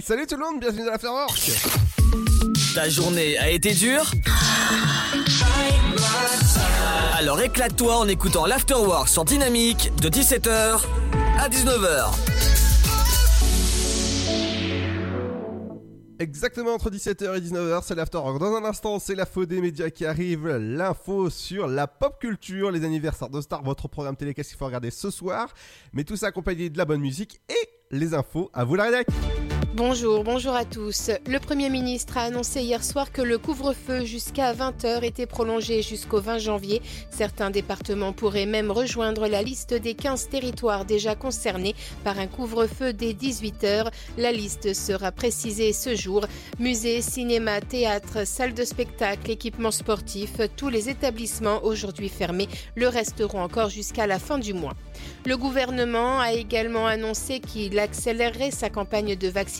Hey, salut tout le monde, bienvenue dans l'Afterwork Ta journée a été dure Alors éclate-toi en écoutant l'Afterwork sur Dynamique de 17h à 19h. Exactement entre 17h et 19h, c'est l'Afterwork. Dans un instant, c'est la faux des médias qui arrive, l'info sur la pop culture, les anniversaires de stars, votre programme télé, qu'est-ce qu'il faut regarder ce soir. Mais tout ça accompagné de la bonne musique et les infos à vous la rédac. Bonjour, bonjour à tous. Le Premier ministre a annoncé hier soir que le couvre-feu jusqu'à 20h était prolongé jusqu'au 20 janvier. Certains départements pourraient même rejoindre la liste des 15 territoires déjà concernés par un couvre-feu dès 18h. La liste sera précisée ce jour. Musées, cinéma, théâtre, salles de spectacle, équipements sportifs, tous les établissements aujourd'hui fermés le resteront encore jusqu'à la fin du mois. Le gouvernement a également annoncé qu'il accélérerait sa campagne de vaccination.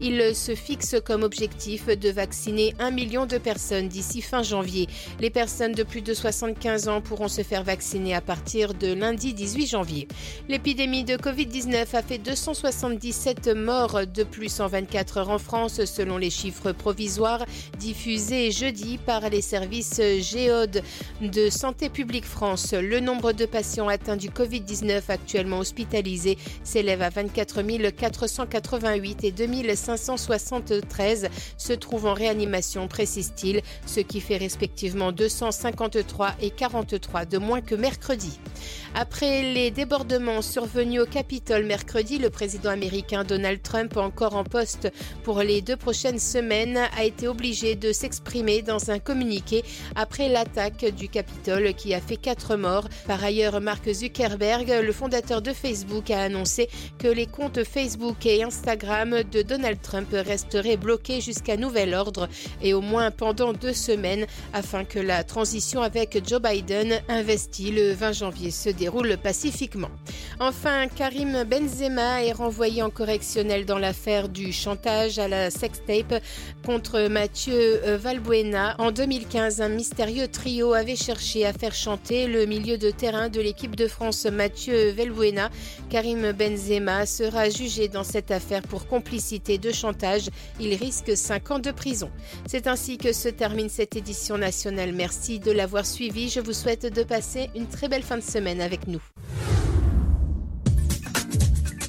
Il se fixe comme objectif de vacciner un million de personnes d'ici fin janvier. Les personnes de plus de 75 ans pourront se faire vacciner à partir de lundi 18 janvier. L'épidémie de Covid-19 a fait 277 morts de plus en 24 heures en France selon les chiffres provisoires diffusés jeudi par les services Géode de Santé publique France. Le nombre de patients atteints du Covid-19 actuellement hospitalisés s'élève à 24 488 et 2573 se trouvent en réanimation, précise-t-il, ce qui fait respectivement 253 et 43 de moins que mercredi. Après les débordements survenus au Capitole mercredi, le président américain Donald Trump, encore en poste pour les deux prochaines semaines, a été obligé de s'exprimer dans un communiqué après l'attaque du Capitole qui a fait quatre morts. Par ailleurs, Mark Zuckerberg, le fondateur de Facebook, a annoncé que les comptes Facebook et Instagram de Donald Trump resteraient bloqués jusqu'à nouvel ordre et au moins pendant deux semaines afin que la transition avec Joe Biden, investi le 20 janvier, déroule pacifiquement. Enfin, Karim Benzema est renvoyé en correctionnel dans l'affaire du chantage à la sextape contre Mathieu Valbuena. En 2015, un mystérieux trio avait cherché à faire chanter le milieu de terrain de l'équipe de France Mathieu Valbuena. Karim Benzema sera jugé dans cette affaire pour complicité de chantage. Il risque 5 ans de prison. C'est ainsi que se termine cette édition nationale. Merci de l'avoir suivi. Je vous souhaite de passer une très belle fin de semaine nous.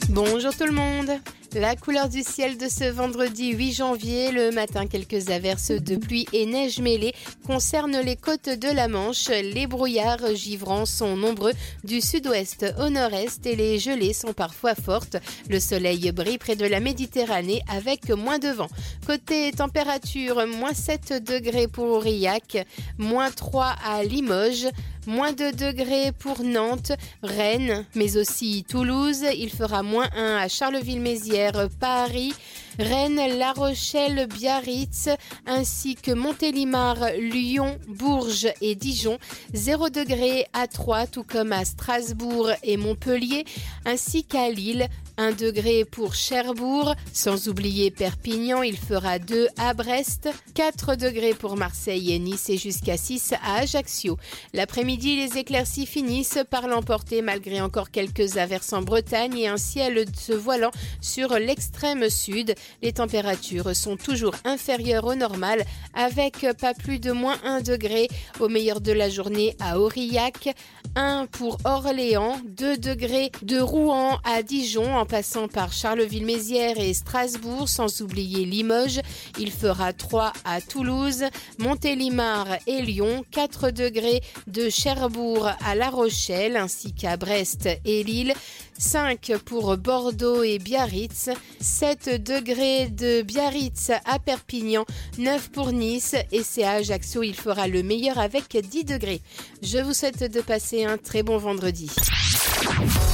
Bonjour tout le monde la couleur du ciel de ce vendredi 8 janvier, le matin, quelques averses de pluie et neige mêlée concernent les côtes de la Manche. Les brouillards givrants sont nombreux du sud-ouest au nord-est et les gelées sont parfois fortes. Le soleil brille près de la Méditerranée avec moins de vent. Côté température, moins 7 degrés pour Aurillac, moins 3 à Limoges, moins 2 degrés pour Nantes, Rennes, mais aussi Toulouse. Il fera moins 1 à Charleville-Mézières, Paris, Rennes, La Rochelle, Biarritz, ainsi que Montélimar, Lyon, Bourges et Dijon. 0 degré à Troyes, tout comme à Strasbourg et Montpellier, ainsi qu'à Lille. 1 degré pour Cherbourg, sans oublier Perpignan, il fera 2 à Brest, 4 degrés pour Marseille et Nice et jusqu'à 6 à Ajaccio. L'après-midi, les éclaircies finissent par l'emporter malgré encore quelques averses en Bretagne et un ciel se voilant sur l'extrême sud. Les températures sont toujours inférieures au normal avec pas plus de moins 1 degré au meilleur de la journée à Aurillac, 1 pour Orléans, 2 degrés de Rouen à Dijon en passant par Charleville-Mézières et Strasbourg, sans oublier Limoges. Il fera 3 à Toulouse, Montélimar et Lyon, 4 degrés de Cherbourg à La Rochelle, ainsi qu'à Brest et Lille. 5 pour Bordeaux et Biarritz, 7 degrés de Biarritz à Perpignan, 9 pour Nice et c'est à Ajaccio il fera le meilleur avec 10 degrés. Je vous souhaite de passer un très bon vendredi.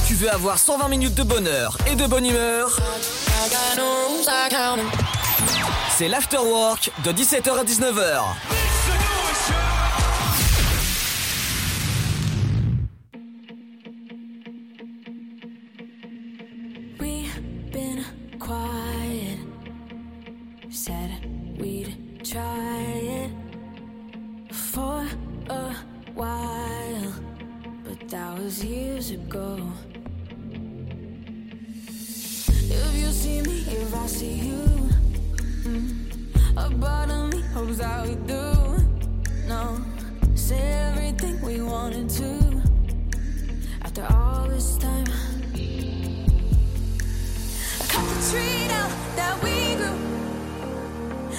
Tu veux avoir 120 minutes de bonheur et de bonne humeur? C'est l'afterwork de 17h à 19h. try it for a while, but that was years ago. If you see me, if I see you, mm, a part of me hopes that we do. No, say everything we wanted to after all this time. I cut the tree down that we grew.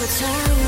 return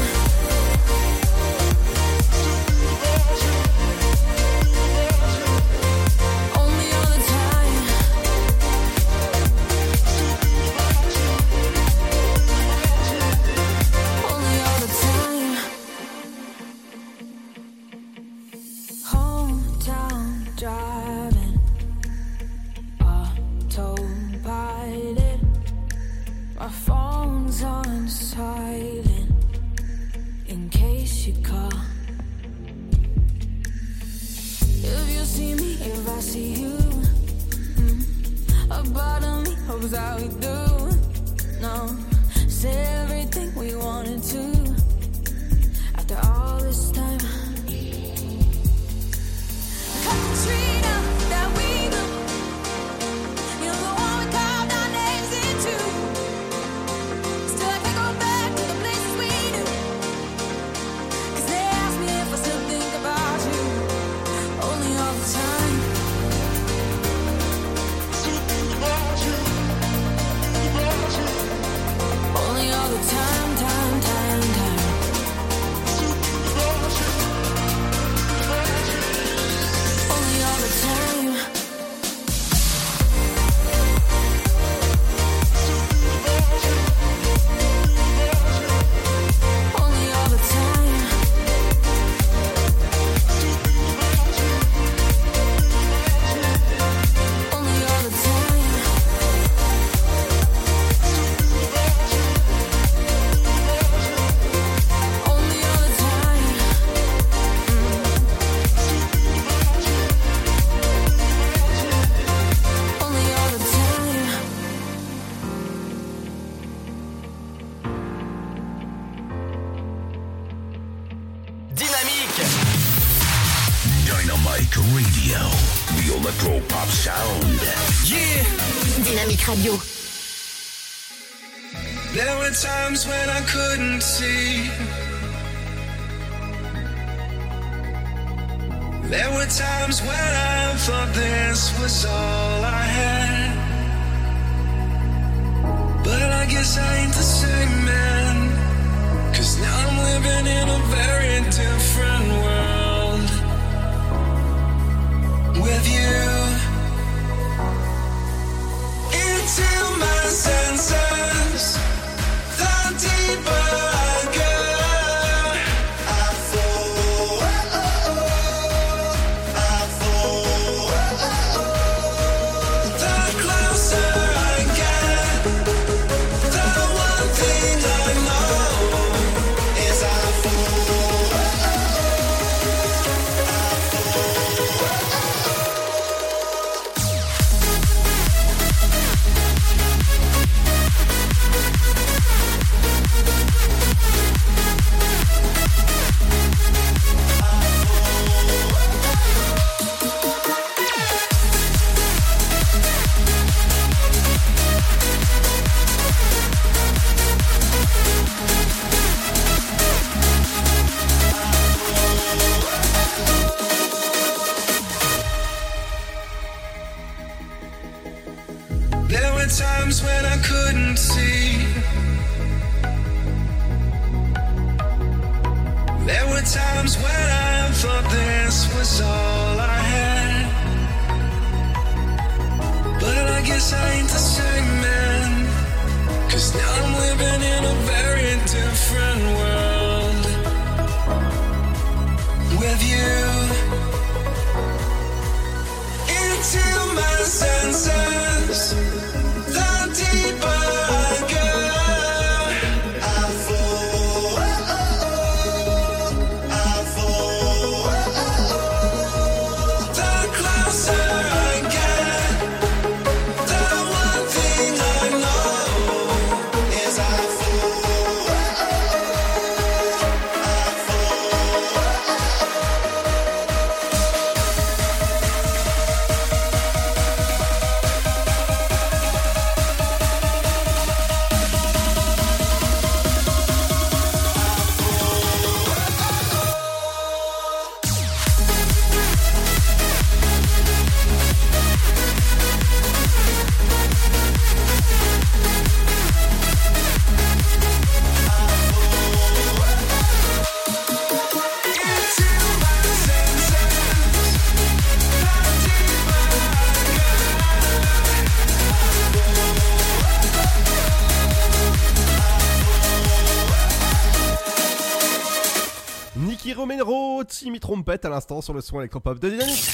Romero, Timmy Trompette à l'instant sur le son électropop de Dynamique.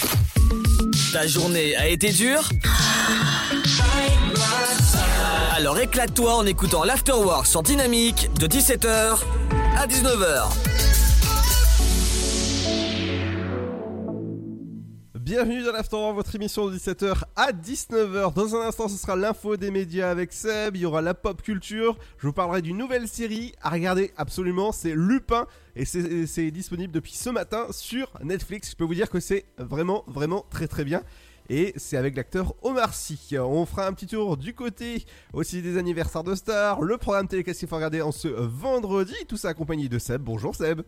Ta journée a été dure Alors éclate-toi en écoutant l'Afterwork sur Dynamique de 17h à 19h. Bienvenue dans l'After, votre émission de 17h à 19h. Dans un instant, ce sera l'info des médias avec Seb. Il y aura la pop culture. Je vous parlerai d'une nouvelle série à regarder absolument. C'est Lupin et c'est disponible depuis ce matin sur Netflix. Je peux vous dire que c'est vraiment, vraiment très, très bien. Et c'est avec l'acteur Omar Sy. On fera un petit tour du côté aussi des anniversaires de stars, le programme télé qu'il faut regarder en ce vendredi? Tout ça accompagné de Seb. Bonjour Seb.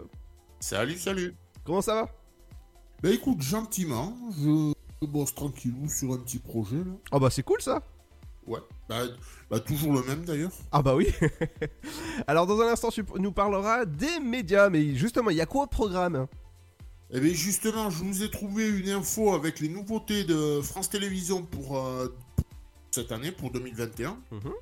Salut, salut. Comment ça va? Bah écoute, gentiment, je bosse tranquillou sur un petit projet là. Oh bah c'est cool ça. Ouais. Bah, bah, toujours le même d'ailleurs. Ah bah oui. Alors dans un instant, tu nous parleras des médias, mais justement, il y a quoi au programme? Eh bien justement, je vous ai trouvé une info avec les nouveautés de France Télévisions pour euh, cette année, pour 2021. Mhm.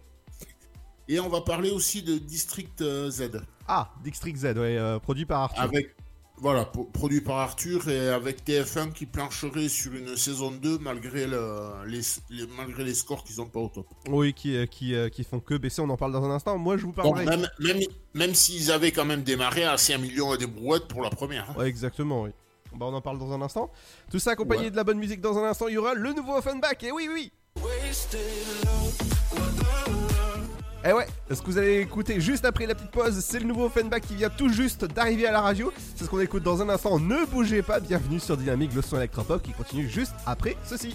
Et on va parler aussi de District euh, Z. Ah, District Z, ouais, euh, produit par Arthur. Avec, voilà, pro- produit par Arthur et avec TF1 qui plancherait sur une saison 2 malgré, le- les, les- malgré les scores qui sont pas au top. Oui, qui, euh, qui, euh, qui font que baisser, on en parle dans un instant. Moi, je vous Donc, parlerai. même, même, même s'ils avaient quand même démarré à 5 millions et des brouettes pour la première. hein. Ouais, exactement, oui. Bah, on en parle dans un instant. Tout ça accompagné Ouais. de la bonne musique dans un instant. Il y aura le nouveau Offenbach. Et oui, oui. Eh ouais, ce que vous allez écouter juste après la petite pause, c'est le nouveau Offenbach qui vient tout juste d'arriver à la radio. C'est ce qu'on écoute dans un instant. Ne bougez pas, bienvenue sur Dynamique, le son électropop qui continue juste après ceci.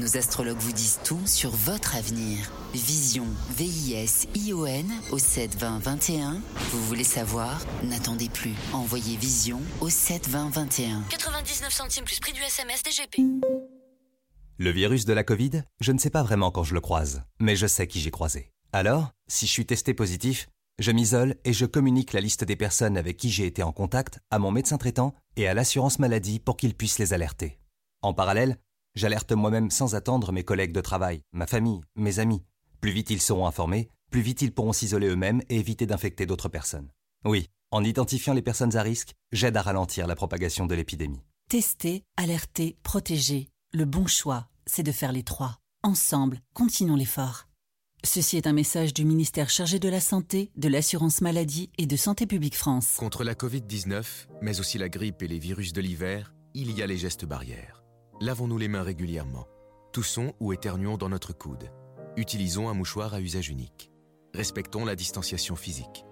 Nos astrologues vous disent tout sur votre avenir. Vision, V-I-S-I-O-N au 72021. Vous voulez savoir? N'attendez plus. Envoyez Vision au 72021. 99 centimes plus prix du SMS DGP. Le virus de la Covid, je ne sais pas vraiment quand je le croise, mais je sais qui j'ai croisé. Alors, si je suis testé positif, je m'isole et je communique la liste des personnes avec qui j'ai été en contact à mon médecin traitant et à l'assurance maladie pour qu'ils puissent les alerter. En parallèle, j'alerte moi-même sans attendre mes collègues de travail, ma famille, mes amis. Plus vite ils seront informés, plus vite ils pourront s'isoler eux-mêmes et éviter d'infecter d'autres personnes. Oui, en identifiant les personnes à risque, j'aide à ralentir la propagation de l'épidémie. Tester, alerter, protéger. Le bon choix, c'est de faire les trois. Ensemble, continuons l'effort. Ceci est un message du ministère chargé de la Santé, de l'Assurance Maladie et de Santé Publique France. Contre la Covid-19, mais aussi la grippe et les virus de l'hiver, il y a les gestes barrières. Lavons-nous les mains régulièrement. Toussons ou éternuons dans notre coude. Utilisons un mouchoir à usage unique. Respectons la distanciation physique.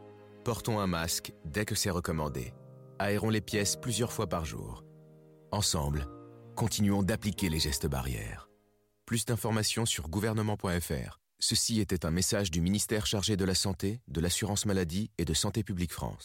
Portons un masque dès que c'est recommandé. Aérons les pièces plusieurs fois par jour. Ensemble, continuons d'appliquer les gestes barrières. Plus d'informations sur gouvernement.fr. Ceci était un message du ministère chargé de la Santé, de l'Assurance Maladie et de Santé Publique France.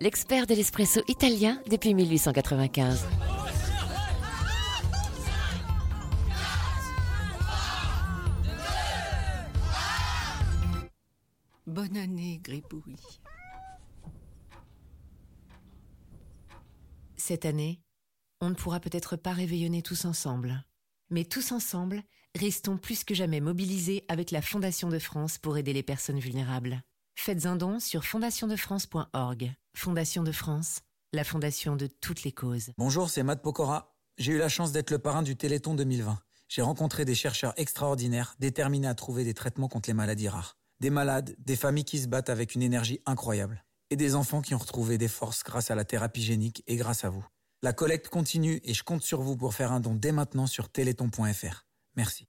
l'expert de l'espresso italien depuis 1895. Bonne année, Gribouille. Cette année, on ne pourra peut-être pas réveillonner tous ensemble. Mais tous ensemble, restons plus que jamais mobilisés avec la Fondation de France pour aider les personnes vulnérables. Faites un don sur fondationdefrance.org. Fondation de France, la fondation de toutes les causes. Bonjour, c'est Matt Pokora. J'ai eu la chance d'être le parrain du Téléthon 2020. J'ai rencontré des chercheurs extraordinaires déterminés à trouver des traitements contre les maladies rares. Des malades, des familles qui se battent avec une énergie incroyable. Et des enfants qui ont retrouvé des forces grâce à la thérapie génique et grâce à vous. La collecte continue et je compte sur vous pour faire un don dès maintenant sur téléthon.fr. Merci.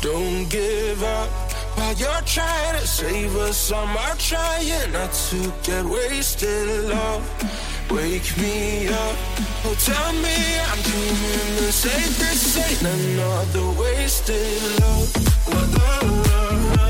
don't give up. While you're trying to save us, I'm trying not to get wasted. Love, wake me up. Oh, tell me I'm dreaming the. This ain't another wasted. Love, love, love, love,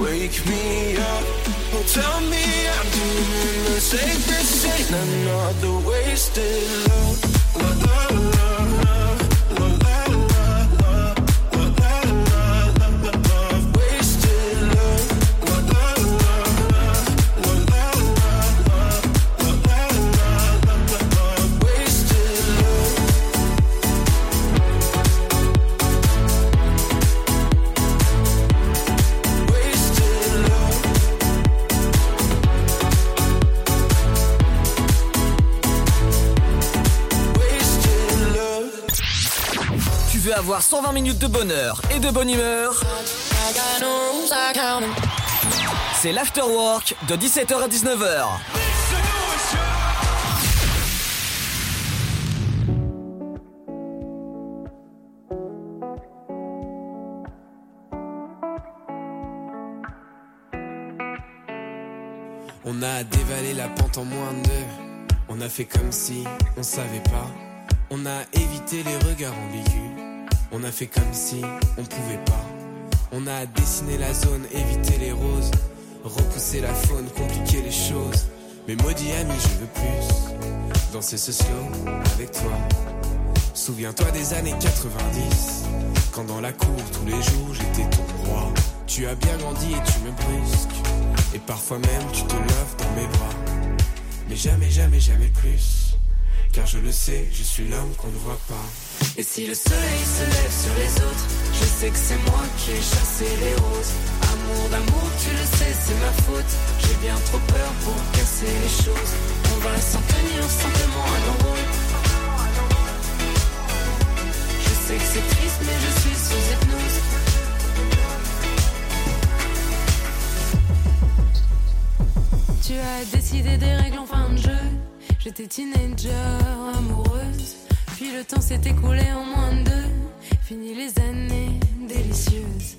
wake me up. Oh, tell me I'm doing the. This ain't another wasted love. Love, love, love, avoir 120 minutes de bonheur et de bonne humeur C'est l'afterwork de 17h à 19h. On a dévalé la pente en moins de deux. On a fait comme si on savait pas. On a évité les regards ambigus. On a fait comme si on pouvait pas. On a dessiné la zone, évité les roses. Repousser la faune, compliquer les choses. Mais maudit ami, je veux plus. Danser ce slow avec toi. Souviens-toi des années 90. Quand dans la cour tous les jours j'étais ton roi. Tu as bien grandi et tu me brusques. Et parfois même tu te lèves dans mes bras. Mais jamais, jamais, jamais plus. Car je le sais, je suis l'homme qu'on ne voit pas. Et si le soleil se lève sur les autres, je sais que c'est moi qui ai chassé les roses. Amour d'amour, tu le sais, c'est ma faute. J'ai bien trop peur pour casser les choses. On va s'en tenir simplement à nos. Je sais que c'est triste, mais je suis sous hypnose. Tu as décidé des règles en fin de jeu. J'étais teenager, amoureuse. Puis le temps s'est écoulé en moins de deux. Fini les années délicieuses.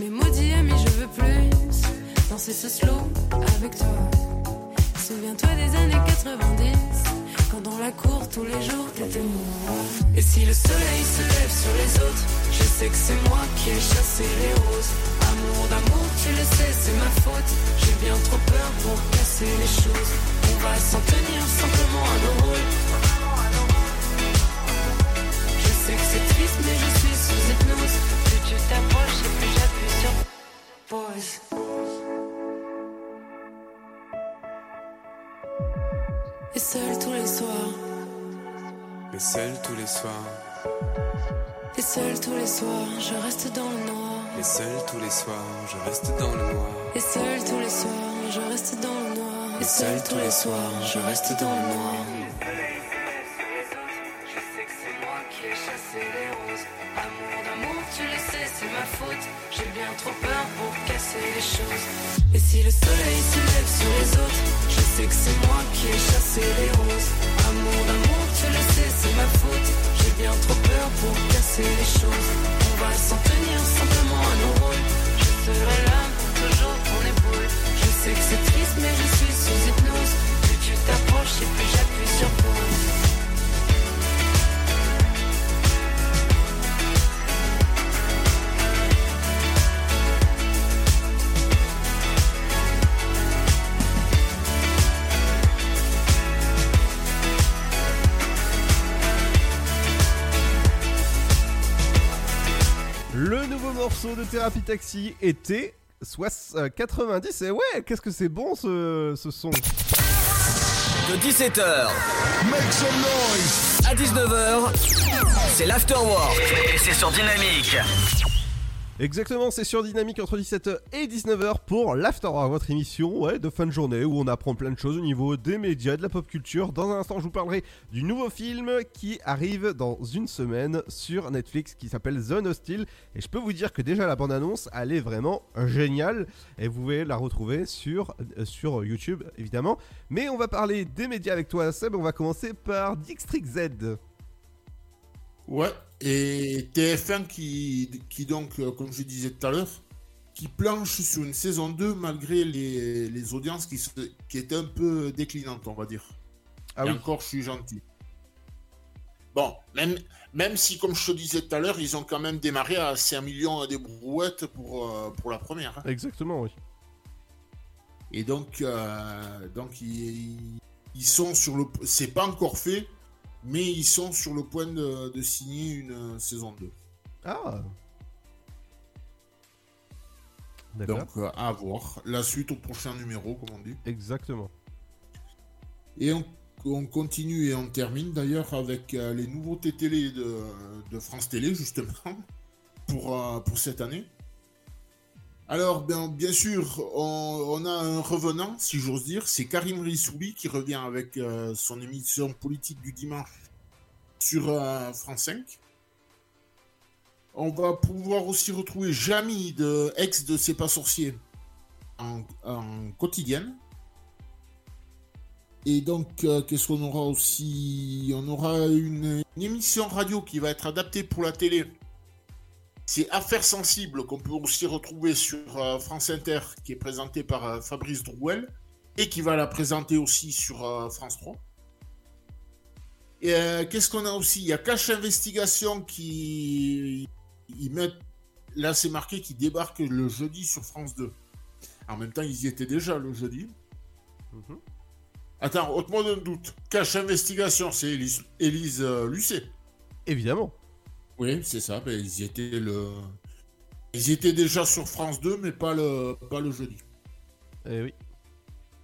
Mais maudit ami, je veux plus danser ce slow avec toi. Souviens-toi des années 90. Quand dans la cour tous les jours t'étais moi. Et si le soleil se lève sur les autres, je sais que c'est moi qui ai chassé les roses. Amour d'amour, tu le sais, c'est ma faute. J'ai bien trop peur pour casser les choses. On va s'en tenir simplement à nos rôles. Sais que c'est triste, mais je suis sous hypnose. Plus tu t'approches et plus j'appuie sur pause. Et seul tous les soirs, Mais seul tous les soirs, et seul tous les soirs, je reste dans le noir. mais seul tous les soirs, je reste dans le noir. Et seul tous les soirs, je reste dans le noir. Et seul tous les soirs, je reste dans le noir. Tu le sais, c'est ma faute. J'ai bien trop peur pour casser les choses. Et si le soleil se lève sur les autres, je sais que c'est moi qui ai chassé les roses. Amour d'amour, tu le sais, c'est ma faute. J'ai bien trop peur pour casser les choses. On va s'en tenir simplement à nos rôles. Je serai là pour toujours ton épaule. Je sais que c'est triste, mais je suis sous hypnose. Plus tu t'approches et plus j'appuie sur pause. Morceau de Thérapie Taxi était soix- euh, 90 et ouais, qu'est-ce que c'est bon ce, ce son. De 17h à 19h, c'est l'afterwork et c'est sur Dynamique. Exactement, c'est sur Dynamique entre 17h et 19h pour l'Afterwork, votre émission de fin de journée où on apprend plein de choses au niveau des médias, de la pop culture. Dans un instant, je vous parlerai du nouveau film qui arrive dans une semaine sur Netflix qui s'appelle Zone Hostile. Et je peux vous dire que déjà la bande-annonce, elle est vraiment géniale et vous pouvez la retrouver sur, euh, sur YouTube évidemment. Mais on va parler des médias avec toi Seb, on va commencer par District Z. Ouais, et TF1 qui, qui donc, euh, comme je disais tout à l'heure, qui planche sur une saison 2 malgré les, les audiences qui, se- qui étaient un peu déclinantes, on va dire. Ah et oui. encore, je suis gentil. Bon, même, même si, comme je te disais tout à l'heure, ils ont quand même démarré à 5 millions des brouettes pour, euh, pour la première. hein. Exactement, oui. Et donc, euh, donc ils, ils sont sur le. C'est pas encore fait, mais ils sont sur le point de, de signer une euh, saison 2. Ah D'accord. Donc, euh, à voir. La suite au prochain numéro, comme on dit. Exactement. Et on, on continue et on termine d'ailleurs avec euh, les nouveautés télé de, de France Télé, justement, pour, euh, pour cette année. Alors, bien, bien sûr, on, a un revenant, si j'ose dire, c'est Karim Rissouli qui revient avec euh, son émission politique du dimanche sur euh, France 5. On va pouvoir aussi retrouver Jamy, de ex de C'est pas sorcier, en, en quotidienne. Et donc, euh, qu'est-ce qu'on aura aussi? On aura une émission radio qui va être adaptée pour la télé. C'est Affaires sensibles qu'on peut aussi retrouver sur euh, France Inter, qui est présentée par euh, Fabrice Drouel, et qui va la présenter aussi sur euh, France 3. Et qu'est-ce qu'on a aussi? Il y a Cache Investigation qui. Ils mettent. Là, c'est marqué qu'ils débarquent le jeudi sur France 2. En même temps, ils y étaient déjà le jeudi. Attends, ôte-moi d'un doute. Cache Investigation, c'est Élise, Lucet. Évidemment. Oui, c'est ça. Ben, ils y étaient le. Ils étaient déjà sur France 2, mais pas le, pas le jeudi. Eh oui.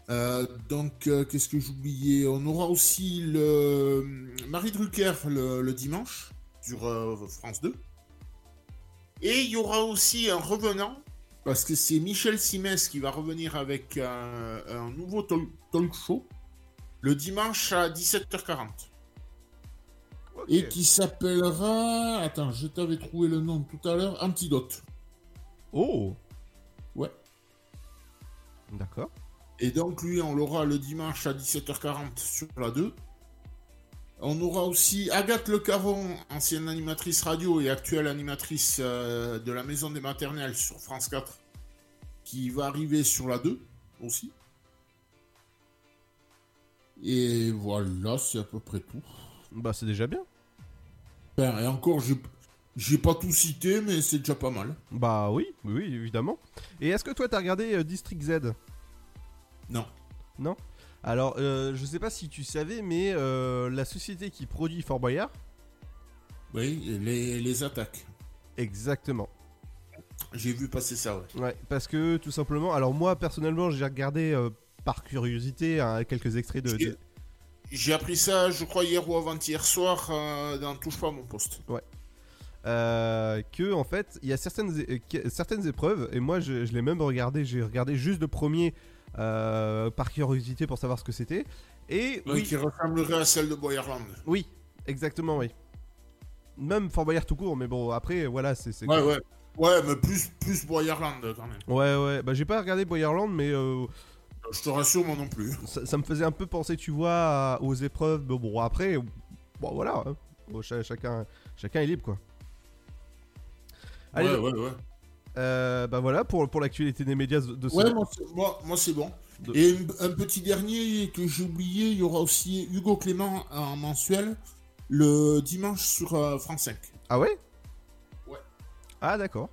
Euh, donc, euh, qu'est-ce que j'oubliais? On aura aussi le Marie Drucker le, le dimanche sur euh, France 2. Et il y aura aussi un revenant, parce que c'est Michel Simès qui va revenir avec un, un nouveau talk, talk show le dimanche à 17h40. Et qui s'appellera. Attends, je t'avais trouvé le nom tout à l'heure. Antidote. Oh Ouais. D'accord. Et donc, lui, on l'aura le dimanche à 17h40 sur la 2. On aura aussi Agathe Le Caron, ancienne animatrice radio et actuelle animatrice euh, de la Maison des Maternelles sur France 4, qui va arriver sur la 2 aussi. Et voilà, c'est à peu près tout. Bah, c'est déjà bien. Ben, et encore, j'ai, j'ai pas tout cité, mais c'est déjà pas mal. Bah oui, oui, évidemment. Et est-ce que toi, t'as regardé euh, District Z? Non. Non? Alors, euh, je sais pas si tu savais, mais euh, la société qui produit Fort Boyard... Oui, les, les attaques. Exactement. J'ai vu passer ça, ouais. Ouais, parce que tout simplement, alors moi personnellement j'ai regardé par curiosité hein, quelques extraits de... J'ai appris ça, je crois, hier ou avant-hier soir euh, dans Touche pas à mon poste. Ouais. Euh, que en fait il y a certaines, certaines épreuves et moi je, je l'ai même regardé j'ai regardé juste le premier euh, par curiosité pour savoir ce que c'était et Oui, oui, qui ressemblerait à celle de Boyerland. oui exactement oui même Fort Boyard tout court, mais bon, après, voilà, c'est. c'est- Ouais, ouais. Ouais, mais plus, plus Boyerland quand même. Ouais, ouais, bah j'ai pas regardé Boyerland, mais. euh, Je te rassure, moi non plus. ça, ça me faisait un peu penser, tu vois, aux épreuves. Bon, bon, après, bon, voilà. hein. Bon, chacun, chacun est libre, quoi. Ouais, ouais, ouais. euh, bah voilà, pour, pour l'actualité des médias de ce. Ouais, moi, c'est- moi, moi, c'est bon. De- Et un, un petit dernier que j'ai oublié, il y aura aussi Hugo Clément en mensuel le dimanche sur euh, France 5. Ah ouais? Ouais. Ah d'accord.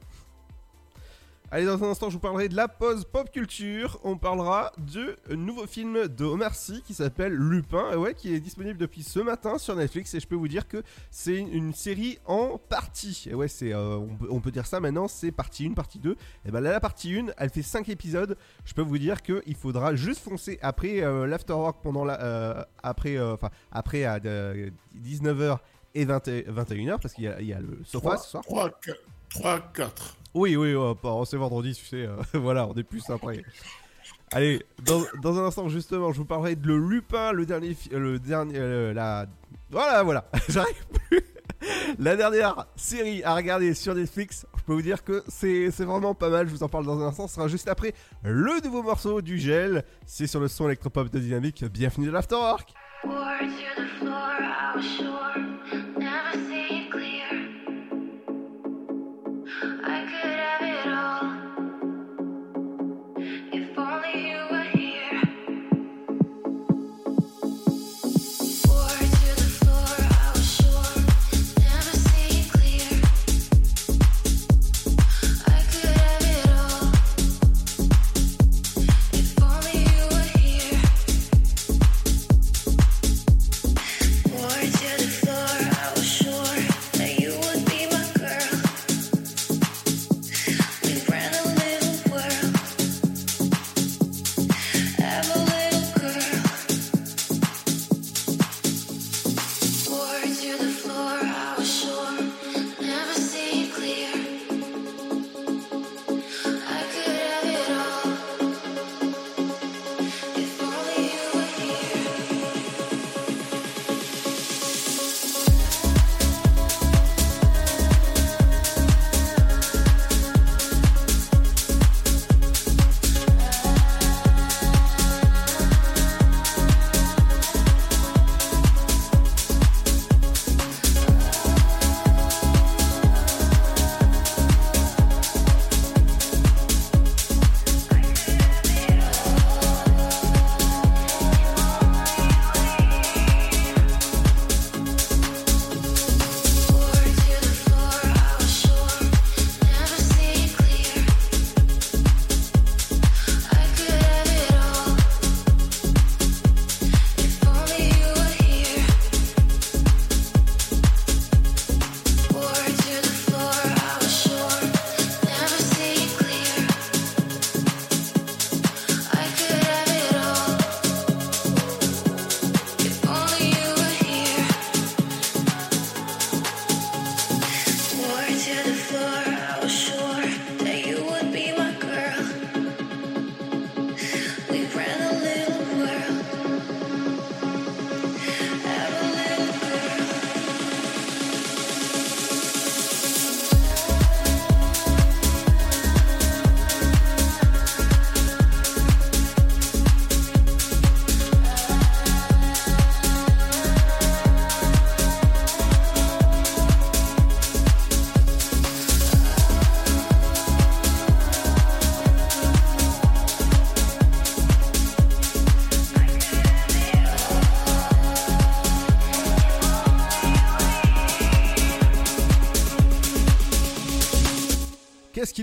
Allez, dans un instant, je vous parlerai de la pause pop culture. On parlera du nouveau film de Omar Sy qui s'appelle Lupin, et ouais, qui est disponible depuis ce matin sur Netflix. Et je peux vous dire que c'est une, série en partie. Et ouais, c'est, euh, on, peut, on peut dire ça maintenant, c'est partie 1, partie 2. Et ben là, la partie 1, elle fait 5 épisodes. Je peux vous dire qu'il faudra juste foncer après euh, l'afterwork pendant la, euh, après, euh, enfin, après à 19h et 20 et 21h parce qu'il y a, il y a le sofa ce soir. 3, 3, 4. Oui, oui, ouais, pas- c'est vendredi, tu sais. euh, voilà, on est plus après. Allez, dans, dans un instant, justement, je vous parlerai de le Lupin, le dernier. euh, Le dernier euh, la. Voilà, voilà, j'arrive plus. La dernière série à regarder sur Netflix, je peux vous dire que c'est c'est vraiment pas mal. Je vous en parle dans un instant. Ce sera juste après le nouveau morceau du gel. C'est sur le son électropop de Dynamique. Bienvenue dans l'Afterwork.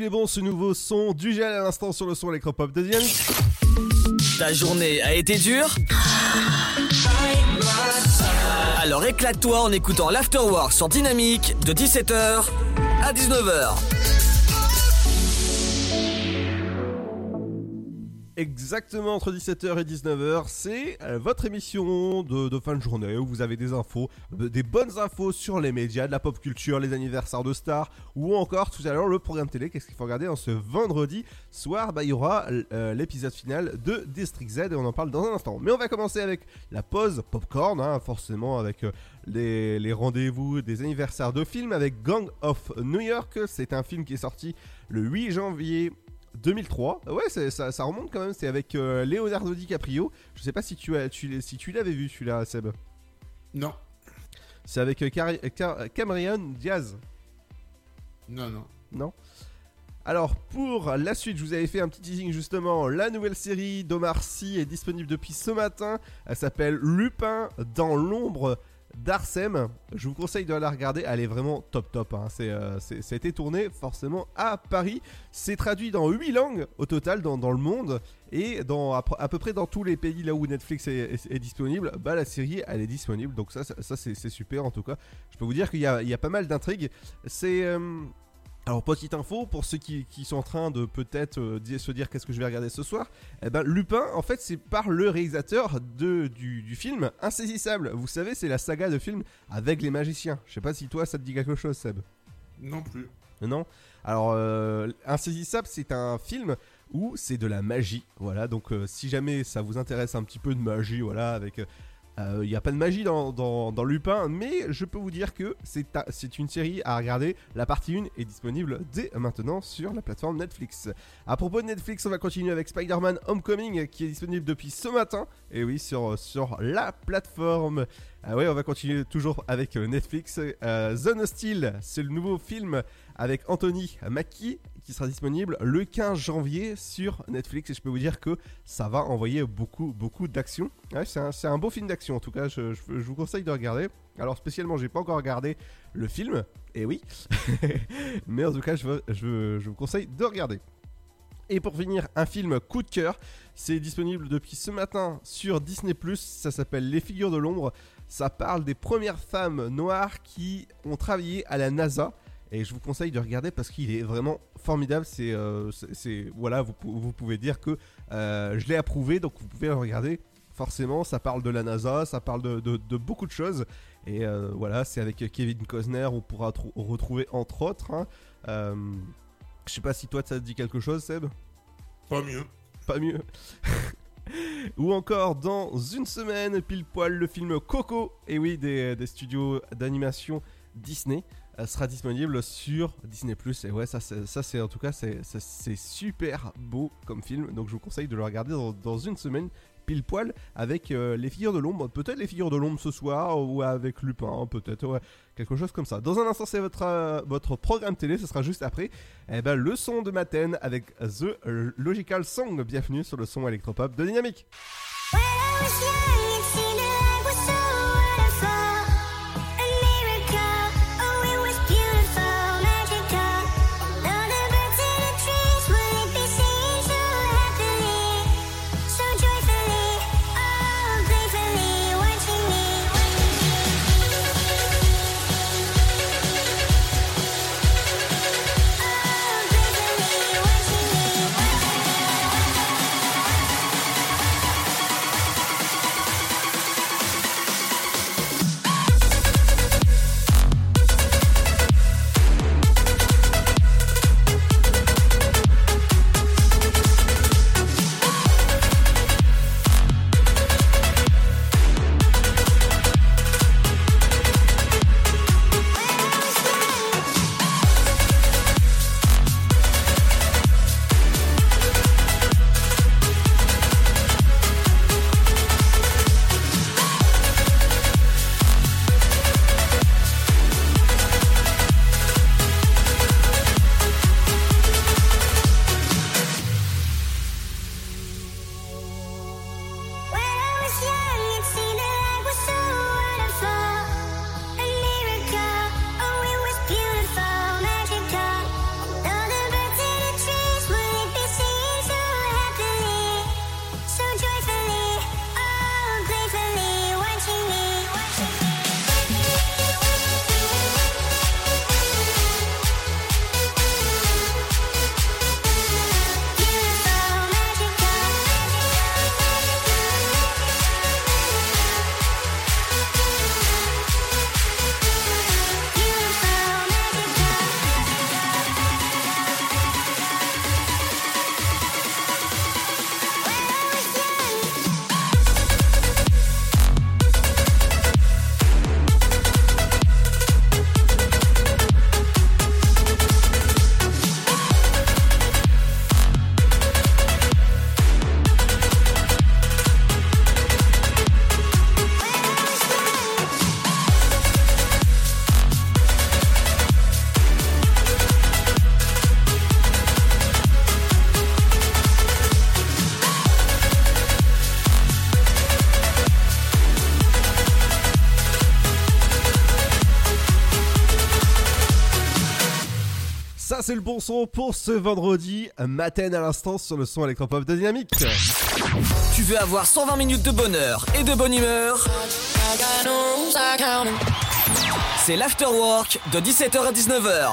Est bon ce nouveau son du gel à l'instant sur le son électropop de Dynamique. Ta journée a été dure Alors éclate-toi en écoutant l'Afterwork sur Dynamique de 17h à 19h. Exactement entre 17h et 19h, c'est euh, votre émission de, fin de journée où vous avez des infos, des bonnes infos sur les médias, de la pop culture, les anniversaires de stars ou encore tout à l'heure le programme télé. Qu'est-ce qu'il faut regarder en ce vendredi soir? Bah il y aura euh, l'épisode final de District Z et on en parle dans un instant. Mais on va commencer avec la pause popcorn, hein, forcément avec euh, les rendez-vous des anniversaires de films avec Gang of New York. C'est un film qui est sorti le 8 janvier 2003. Ouais, c'est- ça, ça remonte quand même. C'est avec euh, Leonardo DiCaprio. Je sais pas si tu as, tu, si tu l'avais vu celui-là, Seb. Non. C'est avec euh, Cari- Car- Cameron Diaz. Non, non. Non. Alors pour la suite, je vous avais fait un petit teasing justement. La nouvelle série d'Omar Sy est disponible depuis ce matin. Elle s'appelle Lupin dans l'ombre d'Arsem. Je vous conseille de la regarder. Elle est vraiment top top. hein. C'est, euh, c'est- ça a été tourné forcément à Paris. C'est traduit dans 8 langues au total dans, le monde. Et dans, à, peu- près dans tous les pays là où Netflix est, disponible, bah, la série elle est disponible. Donc ça, ça, c'est, super en tout cas. Je peux vous dire qu'il y a, il y a pas mal d'intrigues. C'est... euh, alors petite info pour ceux qui, qui sont en train de peut-être euh, se dire qu'est-ce que je vais regarder ce soir. Eh ben Lupin en fait c'est par le réalisateur de, du, du film Insaisissable. Vous savez c'est la saga de films avec les magiciens. Je sais pas si toi ça te dit quelque chose Seb. Non plus. Non? Alors euh, Insaisissable c'est un film où c'est de la magie. Voilà donc euh, si jamais ça vous intéresse un petit peu de magie voilà avec... euh, il n'y a pas de magie dans, Lupin, mais je peux vous dire que c'est une série à regarder. La partie 1 est disponible dès maintenant sur la plateforme Netflix. À propos de Netflix, on va continuer avec Spider-Man Homecoming qui est disponible depuis ce matin. Et oui, sur, la plateforme. Ah on va continuer toujours avec euh, Netflix. Euh, Zone Hostile, c'est le nouveau film avec Anthony Mackie qui sera disponible le 15 janvier sur Netflix. Et je peux vous dire que ça va envoyer beaucoup, beaucoup d'action. C'est un, beau film d'action en tout cas. Je, vous conseille de regarder. Alors spécialement, j'ai pas encore regardé le film. Et oui. Mais en tout cas, je vous conseille de regarder. Et pour finir, un film coup de cœur. C'est disponible depuis ce matin sur Disney+. Ça s'appelle Les figures de l'ombre. Ça parle des premières femmes noires qui ont travaillé à la NASA. Et je vous conseille de regarder parce qu'il est vraiment formidable. C'est, euh, c'est- voilà, vous, pou- vous pouvez dire que euh, je l'ai approuvé, donc vous pouvez le regarder. Forcément, ça parle de la NASA, ça parle de, de- de beaucoup de choses. Et euh, voilà, c'est avec Kevin Costner, on pourra trou- retrouver entre autres. hein. Je sais pas si toi ça te dit quelque chose, Seb? Pas mieux. Pas mieux. Ou encore dans une semaine, pile poil, le film Coco, et oui, des, des studios d'animation Disney, sera disponible sur Disney+. Et ouais, ça, c'est- en tout cas, c'est super beau comme film. Donc je vous conseille de le regarder dans, une semaine, pile poil, avec euh, les figures de l'ombre. Peut-être les figures de l'ombre ce soir, ou avec Lupin, peut-être, ouais, quelque chose comme ça. Dans un instant, c'est votre, euh, votre programme télé, ce sera juste après. Eh ben, le son de Maten avec The Logical Song. Bienvenue sur le son électropop de Dynamique. C'est le bon son pour ce vendredi matin à l'instant sur le son électropop de Dynamique. Tu veux avoir 120 minutes de bonheur et de bonne humeur? C'est l'afterwork de 17h à 19h.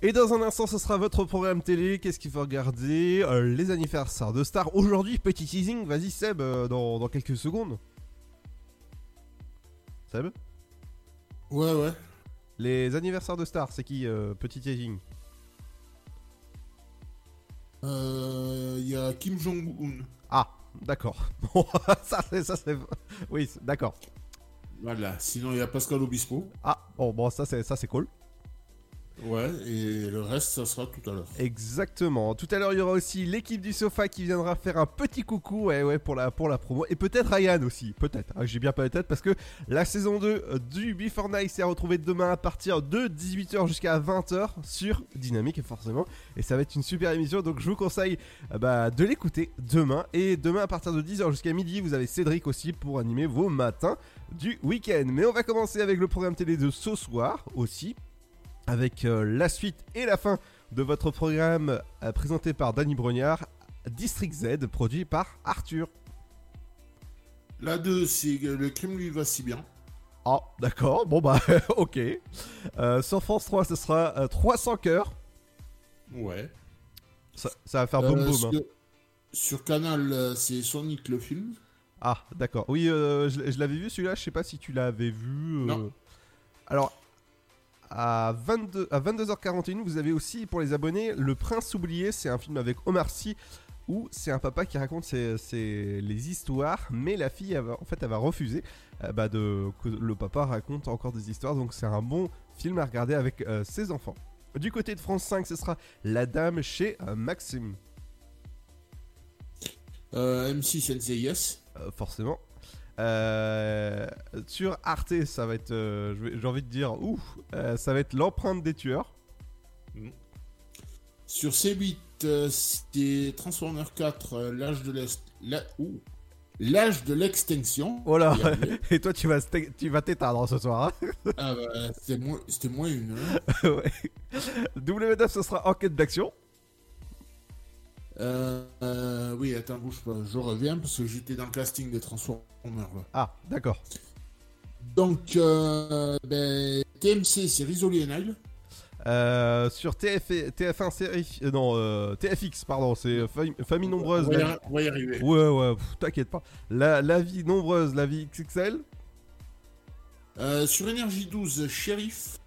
Et dans un instant, ce sera votre programme télé. Qu'est-ce qu'il faut regarder? Euh, Les anniversaires de stars. Aujourd'hui, petit teasing. Vas-y, Seb, euh, dans, dans quelques secondes. Seb? Ouais, ouais. Les anniversaires de stars, c'est qui euh, Petit teasing. Euh, Il y a Kim Jong-un. Ah, d'accord. Bon, ça, c'est. Ça, c'est... Oui, d'accord. Voilà. Sinon, il y a Pascal Obispo. Ah, bon, bon ça, c'est, ça, c'est cool. Ouais, et le reste, ça sera tout à l'heure. Exactement. Tout à l'heure, il y aura aussi l'équipe du sofa qui viendra faire un petit coucou ouais, ouais, pour, la, pour la promo. Et peut-être Ryan aussi. Peut-être. hein, J'ai bien peut-être parce que la saison 2 euh, du Before Night s'est retrouvée demain à partir de 18h jusqu'à 20h sur Dynamique, forcément. Et ça va être une super émission. Donc je vous conseille euh, bah, de l'écouter demain. Et demain, à partir de 10h jusqu'à midi, vous avez Cédric aussi pour animer vos matins du week-end. Mais on va commencer avec le programme télé de ce soir aussi avec euh, la suite et la fin de votre programme euh, présenté par Danny Brognard, District Z, produit par Arthur. La 2, c'est que le crime lui va si bien. Ah, d'accord, bon bah, ok. Euh, sur France 3, ce sera euh, 300 cœurs. Ouais. Ça, ça va faire boum Euh, boum. sur, hein. sur Canal, euh, c'est Sonic le film. Ah, d'accord. Oui, euh, je, je l'avais vu celui-là, je sais pas si tu l'avais vu. euh. Non. Alors, à, 22, à 22h41, vous avez aussi pour les abonnés Le Prince oublié, c'est un film avec Omar Sy où c'est un papa qui raconte ses, ses- les histoires, mais la fille, elle va- en fait, elle va refuser euh, bah, de, que le papa raconte encore des histoires, donc c'est un bon film à regarder avec euh, ses enfants. Du côté de France 5, ce sera La Dame chez euh, Maxime. Euh, M6 Sensei Yes. Euh, forcément. Euh, sur Arte, ça va être, euh, j'ai envie de dire, ouf, euh, ça va être l'empreinte des tueurs. Sur C8, euh, c'est Transformers 4, euh, l'âge de l'est. la-. L'âge de l'extinction. Oh là, et toi tu vas, ste- tu vas t'éteindre ce soir. hein. Ah bah, c'était moins, c'était moins une. ouais. W9, ce sera enquête d'action. Euh, euh, oui, attends, bouge pas. Je reviens parce que j'étais dans le casting des Transformers là. Ah, d'accord. Donc, euh, ben, TMC, c'est Risoli et Nile. Euh, sur TF, TF1 série, euh, non, euh, TFX, pardon, c'est Famille, famille nombreuse. On va y la- arri- on va y arriver. Ouais, ouais, pff, t'inquiète pas. La, la vie nombreuse, la vie XXL. Euh, sur Énergie 12, Shérif.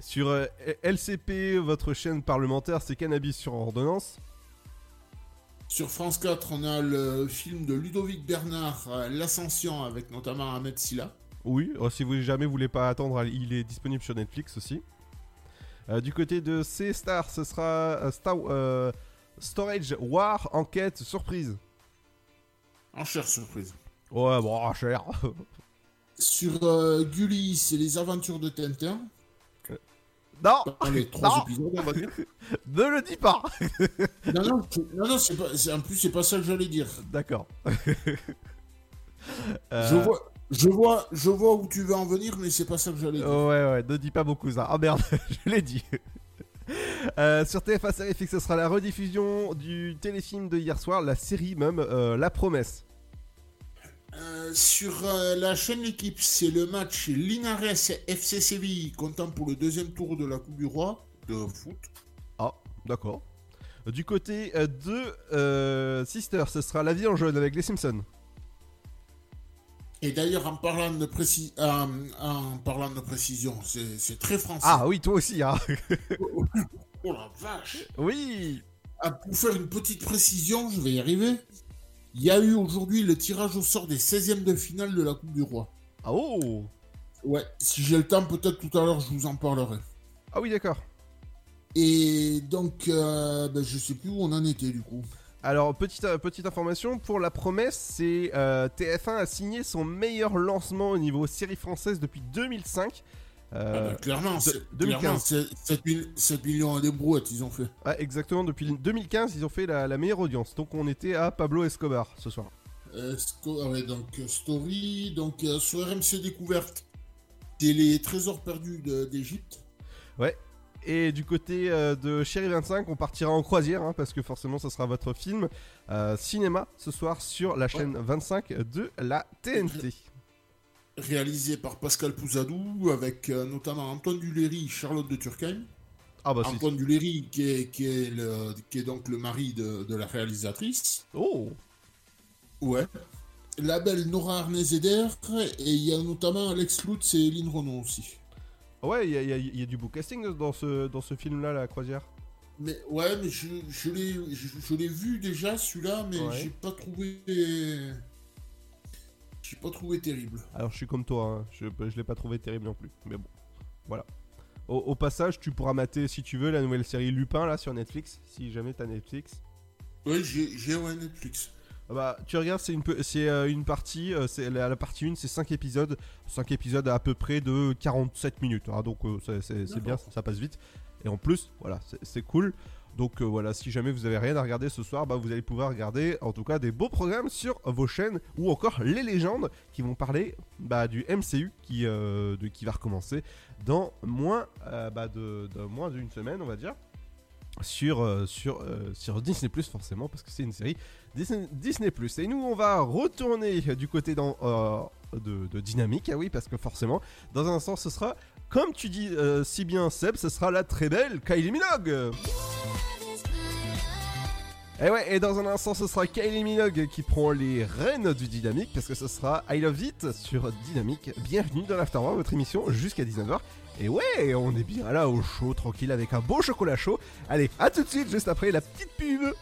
Sur euh, LCP, votre chaîne parlementaire, c'est Cannabis sur ordonnance. Sur France 4, on a le film de Ludovic Bernard, euh, L'Ascension, avec notamment Ahmed Silla. Oui, euh, si vous jamais voulez pas attendre, il est disponible sur Netflix aussi. Euh, du côté de C-Star, ce sera euh, Star, Storage War Enquête Surprise. Enchère surprise. Ouais, bon, cher. Sur Gulli, c'est Les Aventures de Tintin. Non Dans les trois Non épisodes, on va dire. ne le dis pas non, non, non, non, c'est pas, en plus, c'est pas ça que j'allais dire. D'accord. Je, vois, je, vois, je vois où tu veux en venir, mais c'est pas ça que j'allais dire. Ouais, ouais, ne dis pas beaucoup ça. Ah merde, je l'ai dit. Euh, sur TF1 Série Fixe, ce sera la rediffusion du téléfilm de hier soir, la série même, euh, La Promesse. Euh, sur euh, la chaîne L'équipe, c'est le match Linares FC Séville, comptant pour le deuxième tour de la Coupe du Roi de foot. Ah, d'accord. Du côté euh, de euh, Sister, ce sera La vie en jaune avec les Simpsons. Et d'ailleurs, en parlant de, préci- euh, en parlant de précision, c'est très français. Ah oui, toi aussi, hein. Oh la vache Oui Ah, Pour faire une petite précision, je vais y arriver. Il y a eu aujourd'hui le tirage au sort des 16e de finale de la Coupe du Roi. Ah oh Ouais, si j'ai le temps, peut-être tout à l'heure, je vous en parlerai. Ah oui, d'accord. Et donc, euh, ben, je sais plus où on en était du coup. Alors, petite, euh, petite information, pour La Promesse, c'est euh, TF1 a signé son meilleur lancement au niveau série française depuis 2005. Euh, Ah bah, clairement, de- c'est- 2015. clairement, c'est 7, mille- 7 millions des brouettes, ils ont fait. Exactement, depuis 2015, ils ont fait la, la meilleure audience. Donc, on était à Pablo Escobar ce soir. Ah ouais, donc euh, Story, donc euh, sur RMC Découverte, les trésors perdus de- d'Égypte. Ouais. Et du côté euh, de Chéri 25, on partira en croisière, hein, parce que forcément, ce sera votre film euh, cinéma ce soir sur la chaîne 25 de la TNT. Réalisé par Pascal Pouzadou, avec euh, notamment Antoine Duléry, Charlotte de Turckheim. Ah bah si. Antoine Duléry, qui est, qui, est le- qui est donc le mari de, de la réalisatrice. Oh Ouais. La belle Nora Arnezeder, et il y a notamment Alex Lutz et Lynn Renault aussi. Ouais, il y, y a- il y a du beau casting dans ce, dans ce film-là, la croisière. Mais ouais, mais je, je l'ai je, je l'ai vu déjà celui-là, mais Ouais. j'ai pas trouvé j'ai pas trouvé terrible. Alors je suis comme toi, hein, je, je l'ai pas trouvé terrible non plus. Mais bon, voilà. Au, au passage, tu pourras mater si tu veux la nouvelle série Lupin là sur Netflix, si jamais t'as Netflix. Ouais, j'ai ouais, Netflix. Ah Bah, tu regardes, c'est une, peu- c'est euh, une partie, euh, c'est la, la partie 1, c'est 5 épisodes, 5 épisodes à peu près de 47 minutes, hein, donc euh, c'est- bien, ça passe vite. Et en plus, voilà, c'est cool. Donc euh, voilà, si jamais vous avez rien à regarder ce soir, bah, vous allez pouvoir regarder en tout cas des beaux programmes sur vos chaînes ou encore les légendes qui vont parler bah, du MCU qui, euh, qui va recommencer dans moins, euh, bah, d'une semaine, on va dire. Sur, sur, sur Disney Plus forcément parce que c'est une série Disney, Plus. Et nous on va retourner du côté de, de Dynamique ah oui parce que forcément dans un instant ce sera comme tu dis euh, si bien Seb ce sera la très belle Kylie Minogue et ouais, et dans un instant, ce sera Kylie Minogue qui prend les rênes du Dynamique parce que ce sera I Love It sur Dynamique. Bienvenue dans l'Afterworld, votre émission jusqu'à 19h. Et ouais, on est bien là au chaud, tranquille, avec un beau chocolat chaud. Allez, à tout de suite, juste après la petite pub.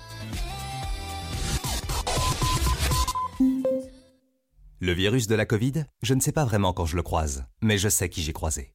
Le virus de la Covid, je ne sais pas vraiment quand je le croise, mais je sais qui j'ai croisé.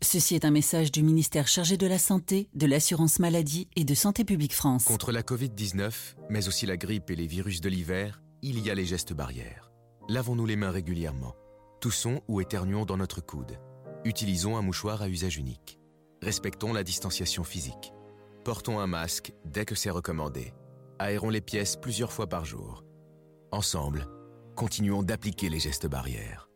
Ceci est un message du ministère chargé de la Santé, de l'Assurance Maladie et de Santé Publique France. Contre la Covid-19, mais aussi la grippe et les virus de l'hiver, il y a les gestes barrières. Lavons-nous les mains régulièrement. Toussons ou éternuons dans notre coude. Utilisons un mouchoir à usage unique. Respectons la distanciation physique. Portons un masque dès que c'est recommandé. Aérons les pièces plusieurs fois par jour. Ensemble, continuons d'appliquer les gestes barrières.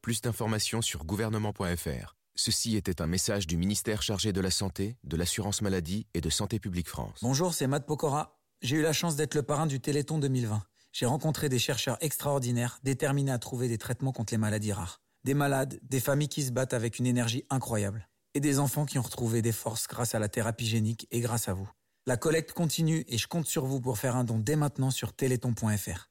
Plus d'informations sur gouvernement.fr. Ceci était un message du ministère chargé de la Santé, de l'Assurance Maladie et de Santé Publique France. Bonjour, c'est Matt Pokora. J'ai eu la chance d'être le parrain du Téléthon 2020. J'ai rencontré des chercheurs extraordinaires déterminés à trouver des traitements contre les maladies rares. Des malades, des familles qui se battent avec une énergie incroyable. Et des enfants qui ont retrouvé des forces grâce à la thérapie génique et grâce à vous. La collecte continue et je compte sur vous pour faire un don dès maintenant sur téléthon.fr.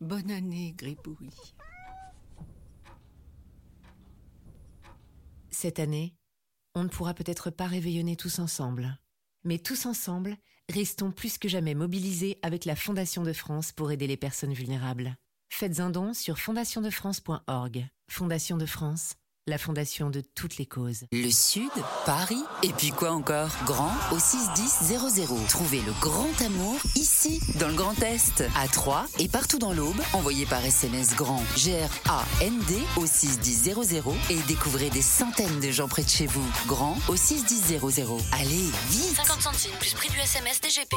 Bonne année, Gribouille. Cette année, on ne pourra peut-être pas réveillonner tous ensemble. Mais tous ensemble, restons plus que jamais mobilisés avec la Fondation de France pour aider les personnes vulnérables. Faites un don sur fondationdefrance.org. Fondation de France, la fondation de toutes les causes. Le Sud, Paris, et puis quoi encore? Grand au 61000. Trouvez le grand amour ici, dans le Grand Est, à Troyes et partout dans l'Aube. Envoyez par SMS grand G-R-A-N-D au 61000 et découvrez des centaines de gens près de chez vous. Grand au 61000. Allez, vite 50 centimes plus prix du SMS DGP.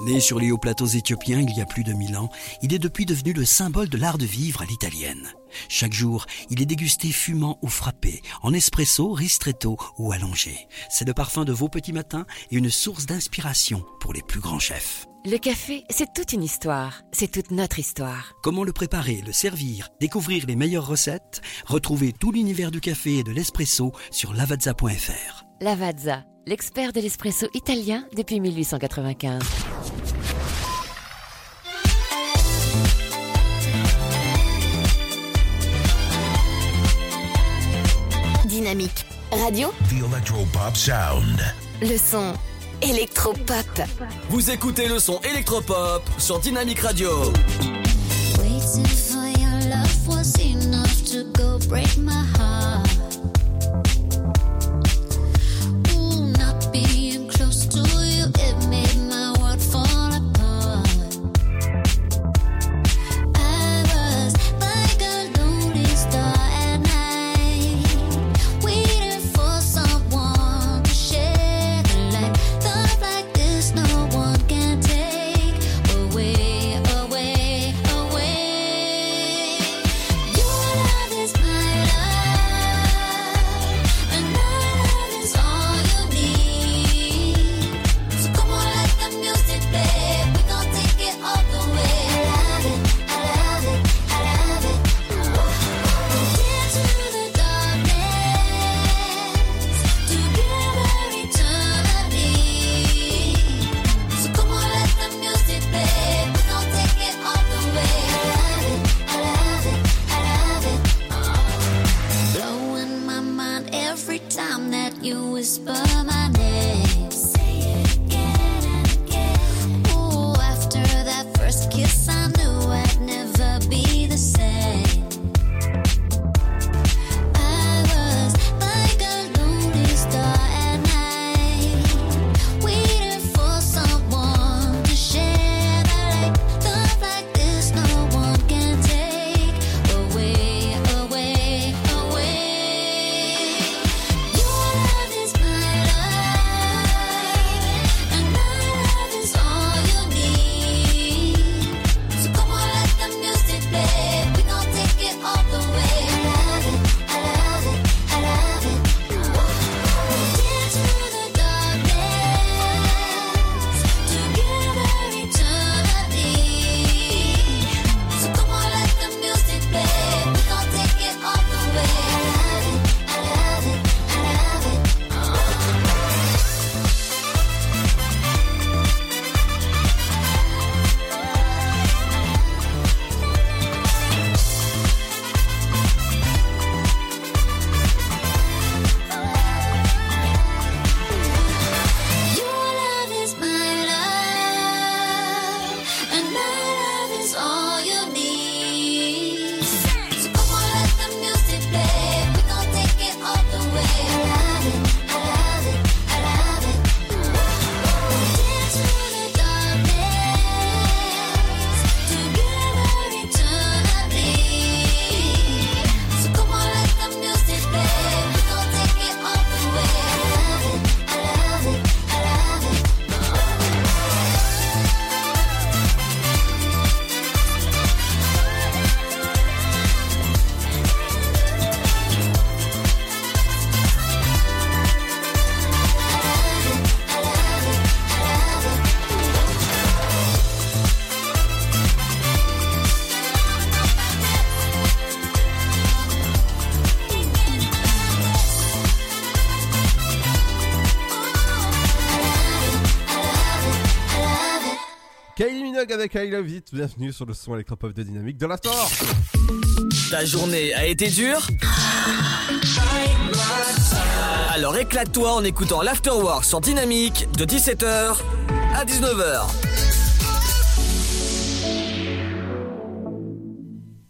Né sur les hauts plateaux éthiopiens il y a plus de 1000 ans, il est depuis devenu le symbole de l'art de vivre à l'italienne. Chaque jour, il est dégusté fumant ou frappé, en espresso, ristretto ou allongé. C'est le parfum de vos petits matins et une source d'inspiration pour les plus grands chefs. Le café, c'est toute une histoire. C'est toute notre histoire. Comment le préparer, le servir, découvrir les meilleures recettes Retrouvez tout l'univers du café et de l'espresso sur lavazza.fr. Lavazza, l'expert de l'espresso italien depuis 1895. Dynamique radio, The Electropop sound. le son électropop. Vous écoutez le son électropop sur Dynamic Radio. Waiting for your love was enough to go break my heart. Avec I bienvenue sur le son électropop de Dynamique de l'After. Ta journée a été dure Alors éclate-toi en écoutant l'Afterwork sur Dynamique de 17h à 19h.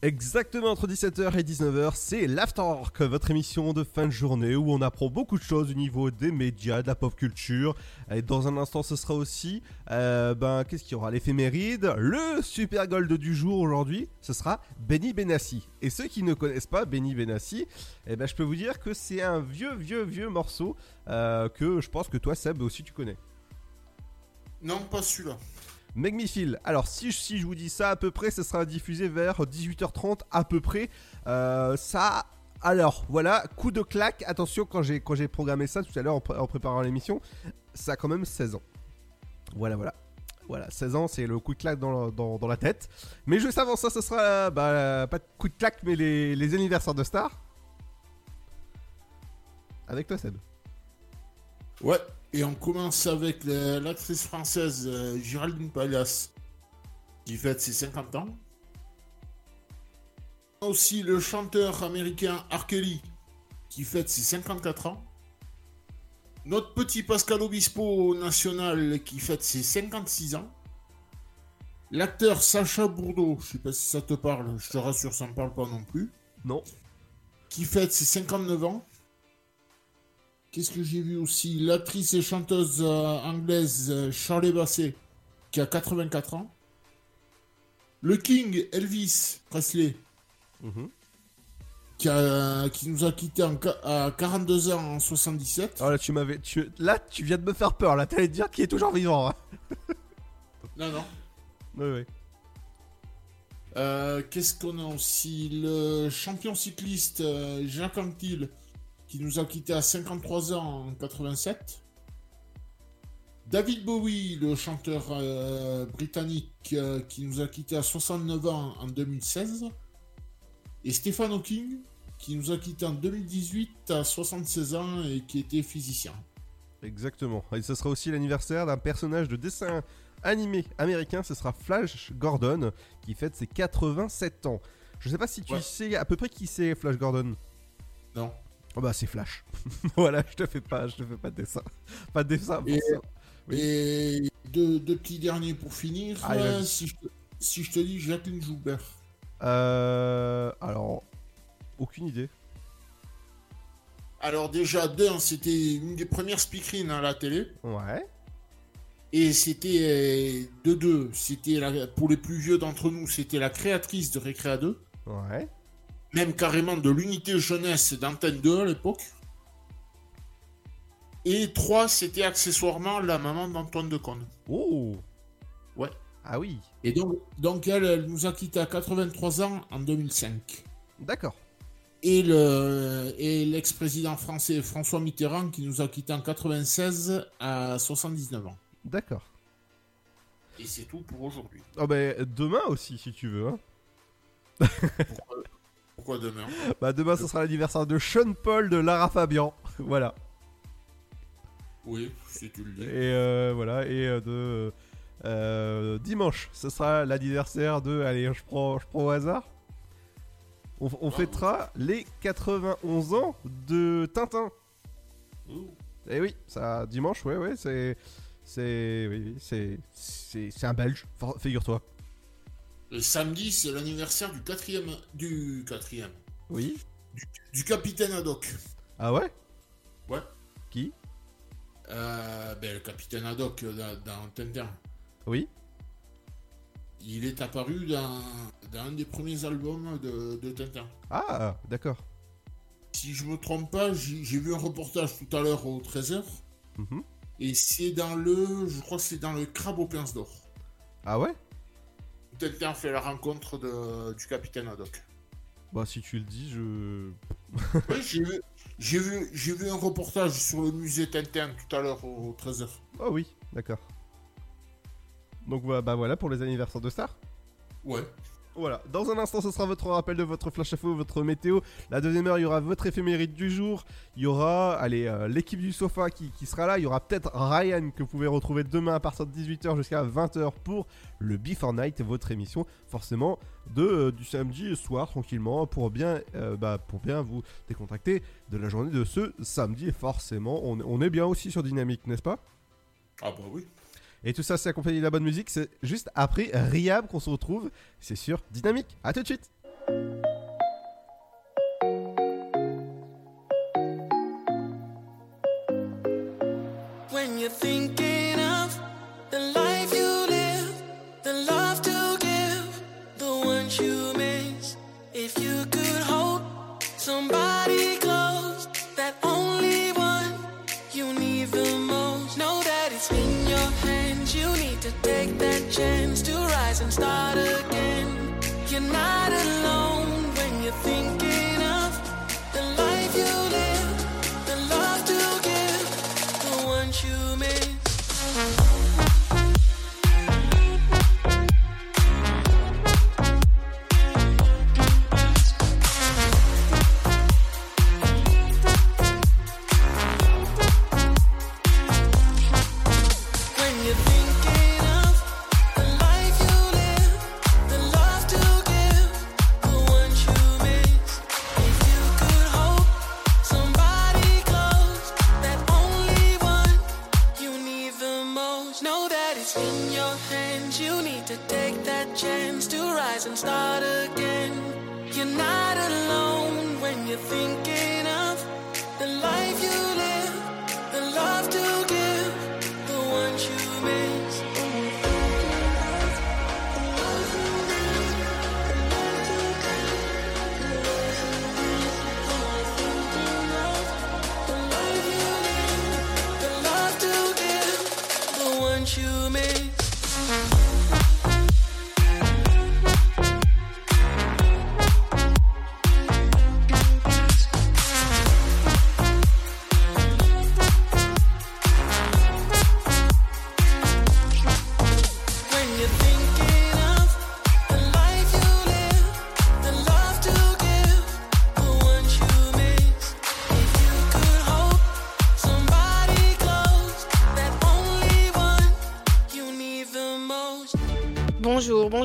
Exactement entre 17h et 19h, c'est l'Afterwork, votre émission de fin de journée où on apprend beaucoup de choses au niveau des médias, de la pop culture. Et dans un instant, ce sera aussi, euh, ben, qu'est-ce qu'il y aura? L'éphéméride, le super gold du jour aujourd'hui, ce sera Benny Benassi. Et ceux qui ne connaissent pas Benny Benassi, eh ben, je peux vous dire que c'est un vieux, vieux, vieux morceau euh, que je pense que toi, Seb, aussi tu connais. Non, pas celui-là. Feel. Alors si, je vous dis ça à peu près, ça sera diffusé vers 18h30 à peu près. Euh, ça... Alors voilà, coup de claque. Attention quand j'ai programmé ça tout à l'heure en, pré- en préparant l'émission, ça a quand même 16 ans. Voilà voilà. Voilà, 16 ans, c'est le coup de claque dans, la tête. Mais juste avant ça, ce sera bah, pas de coup de claque, mais les, anniversaires de stars. Avec toi, Seb. Ouais, et on commence avec la- l'actrice française euh, Géraldine Palias, qui fête ses 50 ans. Aussi le chanteur américain R. Kelly, qui fête ses 54 ans. Notre petit Pascal Obispo national, qui fête ses 56 ans. L'acteur Sacha Bourdeau, je sais pas si ça te parle, je te rassure, ça me parle pas non plus. Non. Qui fête ses 59 ans. Qu'est-ce que j'ai vu aussi? L'actrice et chanteuse euh, anglaise euh, Shirley Bassey, qui a 84 ans. Le King Elvis Presley, Mhm. qui, a- qui nous a quittés en à 42 ans en 77. Oh là, tu m'avais. Tu... Là, tu viens de me faire peur. Là, t'allais dire qu'il est toujours vivant. hein. Non, non. Oui, oui. Euh, Qu'est-ce qu'on a aussi? Le champion cycliste euh, Jacques Anquetil, qui nous a quittés à 53 ans en 87. David Bowie, le chanteur euh, britannique, euh, qui nous a quittés à 69 ans en 2016. Et Stephen Hawking, qui nous a quittés en 2018 à 76 ans et qui était physicien. Exactement. Et ce sera aussi l'anniversaire d'un personnage de dessin animé américain. Ce sera Flash Gordon, qui fête ses 87 ans. Je sais pas si tu Ouais. sais à peu près qui c'est Flash Gordon. Non. Oh bah c'est Flash. voilà, je te fais pas, je te fais pas de dessin, pas de dessin. pour Et, ça. Oui. et deux, deux petits derniers pour finir. Euh, vas-y. si, je te, si je te dis Jacqueline Joubert. Euh, alors, aucune idée. Alors déjà, d'un, c'était une des premières speakerines à la télé. Ouais. Et c'était euh, de deux. C'était pour les plus vieux d'entre nous, c'était la créatrice de Récréa 2. Ouais. Même carrément de l'unité jeunesse d'Antenne 2 à l'époque. Et trois, c'était accessoirement la maman d'Antoine Decaune. Oh. Ouais. Ah oui. Et donc, donc elle, elle nous a quittés à 83 ans en 2005. D'accord. Et le et l'ex-président français François Mitterrand qui nous a quittés en 96 à 79 ans. D'accord. Et c'est tout pour aujourd'hui. Oh bah demain aussi si tu veux. Hein. Pourquoi demain Bah demain ce sera l'anniversaire de Sean Paul de Lara Fabian. voilà. Oui, si tu le dis. Et euh, voilà, et euh, de euh, dimanche, ce sera l'anniversaire de. Allez, je prends, je prends au hasard. On, on fêtera les 91 ans de Tintin. Et oui, ça dimanche, ouais, ouais, c'est, c'est, oui, c'est, c'est, c'est un Belge, figure-toi. Le samedi, c'est l'anniversaire du quatrième. Du quatrième. Oui. Du capitaine Haddock. Ah ouais? Ouais. Qui? Euh, ben, le capitaine Haddock euh, dans, dans. Oui. Il est apparu dans, dans un des premiers albums de, de Tintin. Ah, d'accord. Si je me trompe pas, j'ai j'ai vu un reportage tout à l'heure au 13h. Mhm. Et c'est dans le. Je crois que c'est dans le Crabe aux pinces d'or. Ah ouais? Tintin fait la rencontre de, du capitaine Haddock. Bah si tu le dis, je. Oui, j'ai vu, j'ai vu, j'ai vu un reportage sur le musée Tintin tout à l'heure au 13h. Oh oui, d'accord. Donc bah, bah voilà pour les anniversaires de stars. Ouais. Voilà, dans un instant ce sera votre rappel de votre flash info, votre météo. La deuxième heure, il y aura votre éphémérite du jour. Il y aura, allez, euh, l'équipe du sofa qui, sera là. Il y aura peut-être Ryan que vous pouvez retrouver demain à partir de 18h jusqu'à 20h pour le Before Night, votre émission forcément de, euh, du samedi soir tranquillement pour bien, euh, bah, pour bien vous décontracter de la journée de ce samedi. Forcément, on, on est bien aussi sur Dynamique, n'est-ce pas? Ah bah oui. Et tout ça, c'est accompagné de la bonne musique. C'est juste après Riab qu'on se retrouve. C'est sur Dynamique. À tout de suite. When you're thinking of the life you live, the love to give, the ones you miss. If you could hold somebody chance to rise and start again. You're not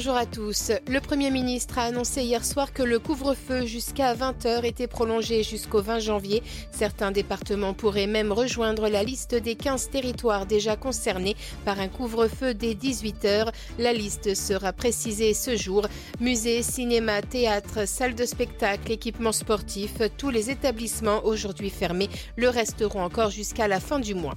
Bonjour, à tous. Le Premier ministre a annoncé hier soir que le couvre-feu jusqu'à 20h était prolongé jusqu'au 20 janvier. Certains départements pourraient même rejoindre la liste des 15 territoires déjà concernés par un couvre-feu dès 18h. La liste sera précisée ce jour. Musées, cinéma, théâtre, salles de spectacle, équipements sportifs, tous les établissements aujourd'hui fermés le resteront encore jusqu'à la fin du mois.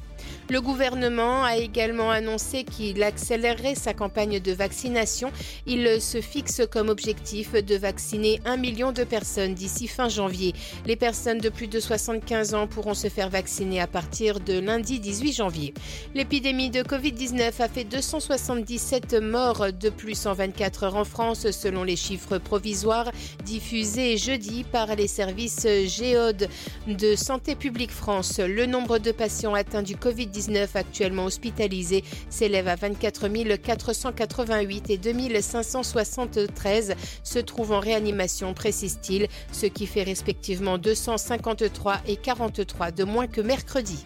Le gouvernement a également annoncé qu'il accélérerait sa campagne de vaccination. Il se fixe comme objectif de vacciner un million de personnes d'ici fin janvier. Les personnes de plus de 75 ans pourront se faire vacciner à partir de lundi 18 janvier. L'épidémie de Covid-19 a fait 277 morts de plus en 24 heures en France selon les chiffres provisoires diffusés jeudi par les services Géode de Santé publique France. Le nombre de patients atteints du Covid-19 actuellement hospitalisés s'élève à 24 488 et 2573 se trouvent en réanimation, précise-t-il, ce qui fait respectivement 253 et 43 de moins que mercredi.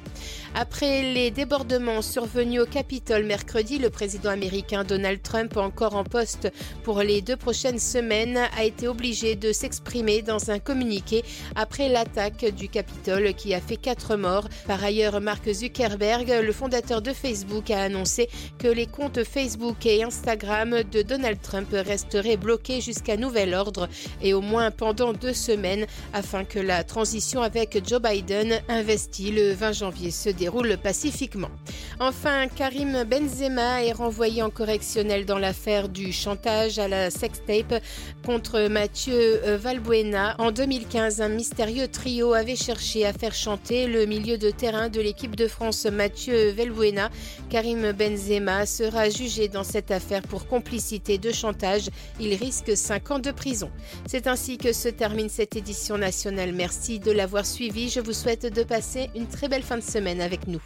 Après les débordements survenus au Capitole mercredi, le président américain Donald Trump, encore en poste pour les deux prochaines semaines, a été obligé de s'exprimer dans un communiqué après l'attaque du Capitole qui a fait quatre morts. Par ailleurs, Mark Zuckerberg, le fondateur de Facebook, a annoncé que les comptes Facebook et Instagram de Donald Trump resteraient bloqués jusqu'à nouvel ordre et au moins pendant deux semaines afin que la transition avec Joe Biden, investi le 20 janvier, se déroule pacifiquement. Enfin, Karim Benzema est renvoyé en correctionnel dans l'affaire du chantage à la sextape contre Mathieu Valbuena. En 2015, un mystérieux trio avait cherché à faire chanter le milieu de terrain de l'équipe de France Mathieu Valbuena. Karim Benzema sera jugé dans cette affaire pour complicité de chantage. Il risque 5 ans de prison. C'est ainsi que se termine cette édition nationale. Merci de l'avoir suivi. Je vous souhaite de passer une très belle fin de semaine avec nous.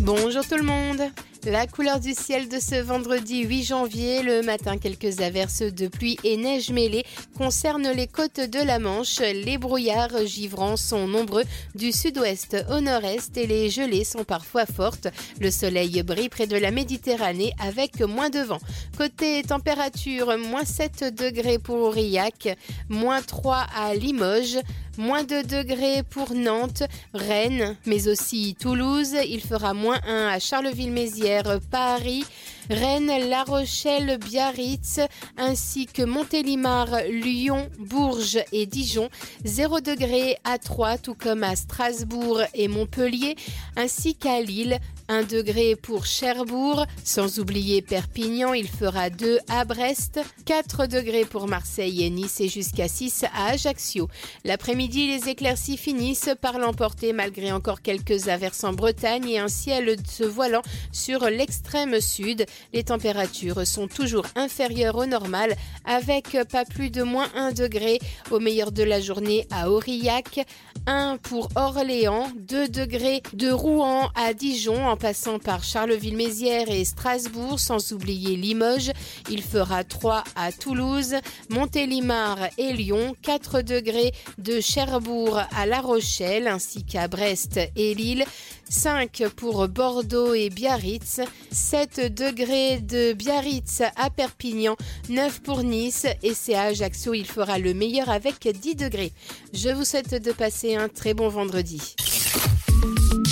Bonjour tout le monde la couleur du ciel de ce vendredi 8 janvier, le matin, quelques averses de pluie et neige mêlées concernent les côtes de la Manche. Les brouillards givrants sont nombreux du sud-ouest au nord-est et les gelées sont parfois fortes. Le soleil brille près de la Méditerranée avec moins de vent. Côté température, moins 7 degrés pour Aurillac, moins 3 à Limoges, moins 2 degrés pour Nantes, Rennes, mais aussi Toulouse. Il fera moins 1 à Charleville-Mézières, Paris, Rennes, La Rochelle, Biarritz, ainsi que Montélimar, Lyon, Bourges et Dijon. 0 degré à Troyes, tout comme à Strasbourg et Montpellier, ainsi qu'à Lille. 1 degré pour Cherbourg, sans oublier Perpignan, il fera 2 à Brest, 4 degrés pour Marseille et Nice et jusqu'à 6 à Ajaccio. L'après-midi, les éclaircies finissent par l'emporter malgré encore quelques averses en Bretagne et un ciel se voilant sur l'extrême sud. Les températures sont toujours inférieures au normal avec pas plus de moins 1 degré au meilleur de la journée à Aurillac, 1 pour Orléans, 2 degrés de Rouen à Dijon passant par Charleville-Mézières et Strasbourg, sans oublier Limoges. Il fera 3 à Toulouse, Montélimar et Lyon, 4 degrés de Cherbourg à La Rochelle, ainsi qu'à Brest et Lille. 5 pour Bordeaux et Biarritz, 7 degrés de Biarritz à Perpignan, 9 pour Nice et c'est à Ajaccio il fera le meilleur avec 10 degrés. Je vous souhaite de passer un très bon vendredi.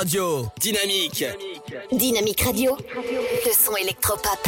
radio. Dynamique. Dynamique, radio. Le son électropop.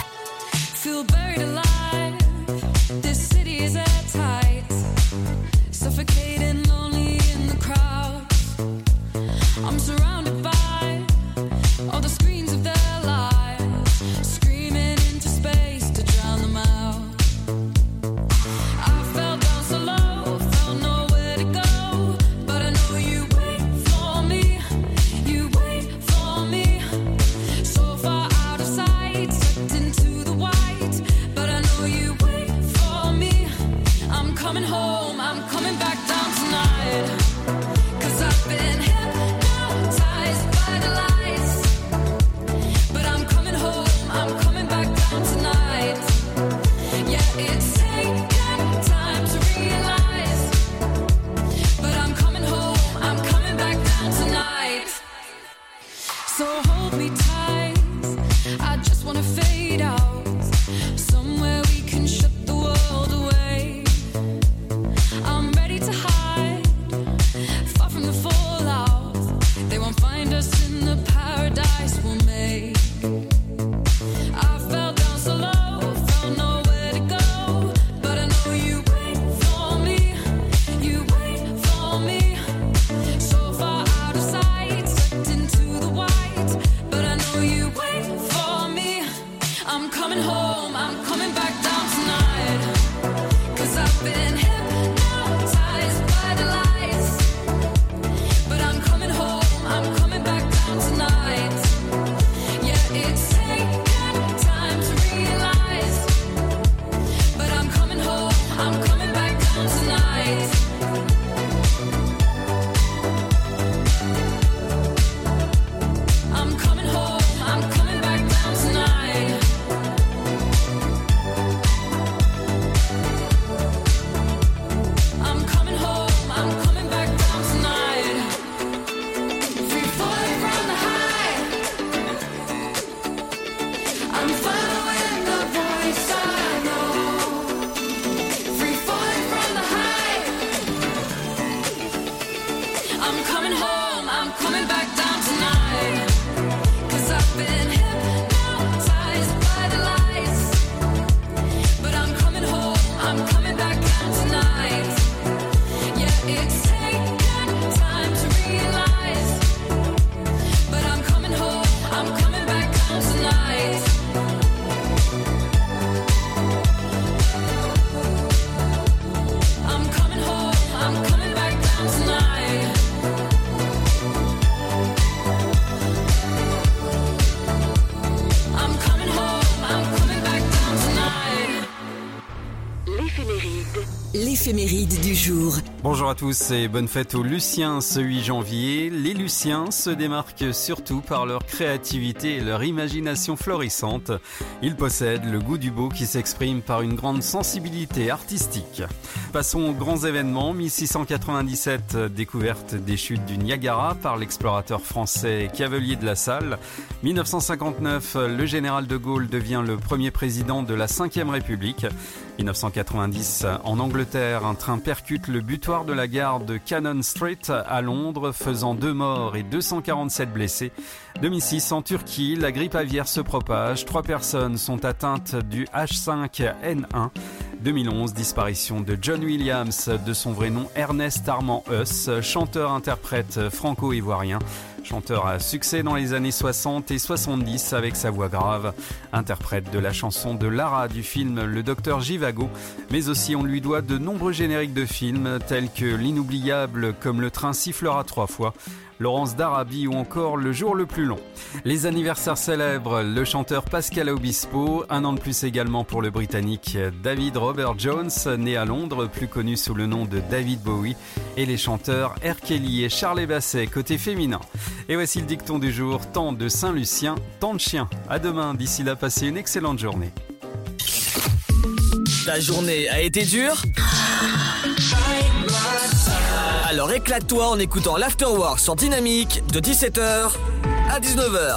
Jour. Bonjour à tous et bonne fête aux Luciens ce 8 janvier. Les Luciens se démarquent surtout par leur créativité et leur imagination florissante. Ils possèdent le goût du beau qui s'exprime par une grande sensibilité artistique. Passons aux grands événements. 1697, découverte des chutes du Niagara par l'explorateur français Cavelier de la Salle. 1959, le général de Gaulle devient le premier président de la Ve République. 1990, en Angleterre, un train percute le butoir de la gare de Cannon Street à Londres, faisant deux morts et 247 blessés. 2006, en Turquie, la grippe aviaire se propage. Trois personnes sont atteintes du H5N1. 2011, disparition de John Williams, de son vrai nom Ernest Armand Huss, chanteur-interprète franco-ivoirien. Chanteur à succès dans les années 60 et 70 avec sa voix grave, interprète de la chanson de Lara du film Le Docteur Givago, mais aussi on lui doit de nombreux génériques de films tels que l'inoubliable Comme le train sifflera trois fois, Laurence d'Arabie ou encore Le jour le plus long. Les anniversaires célèbres, le chanteur Pascal Obispo, un an de plus également pour le Britannique David Robert Jones, né à Londres, plus connu sous le nom de David Bowie, et les chanteurs R. Kelly et Charles Basset côté féminin. Et voici le dicton du jour, tant de Saint-Lucien, tant de chiens. À demain, d'ici là, passez une excellente journée. Ta journée a été dure Alors éclate-toi en écoutant l'Afterwork sur Dynamique de 17h à 19h.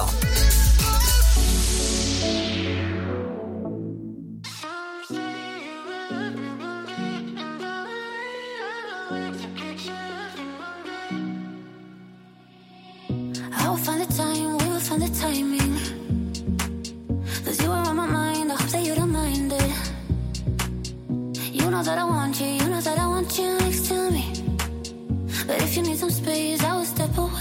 I will find the time, we will find the timing. Know that I want you, you know that I want you next to me. But if you need some space, I will step away.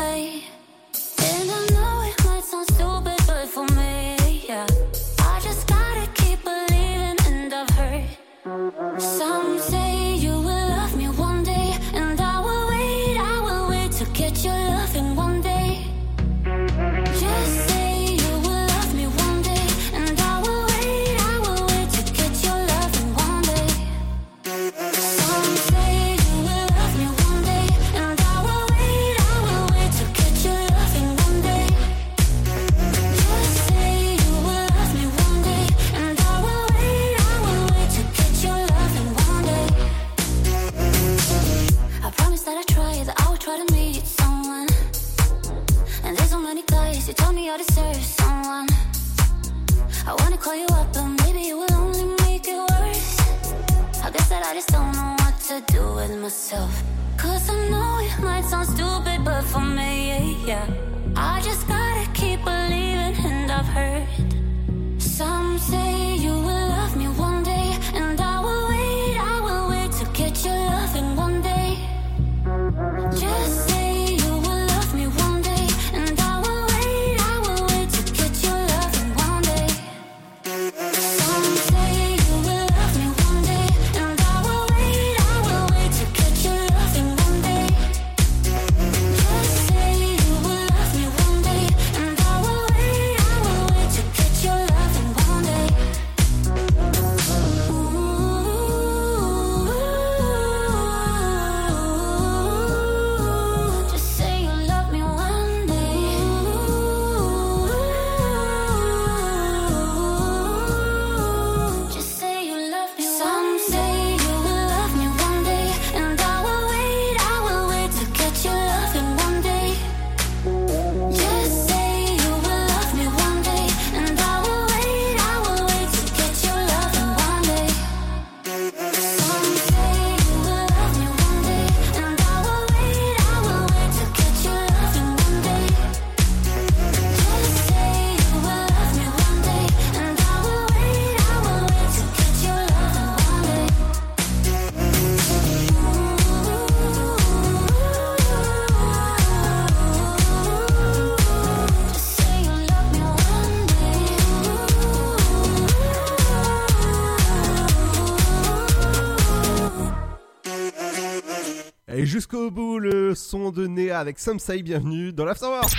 Son de Néa avec Samsai, bienvenue dans l'Afterwork.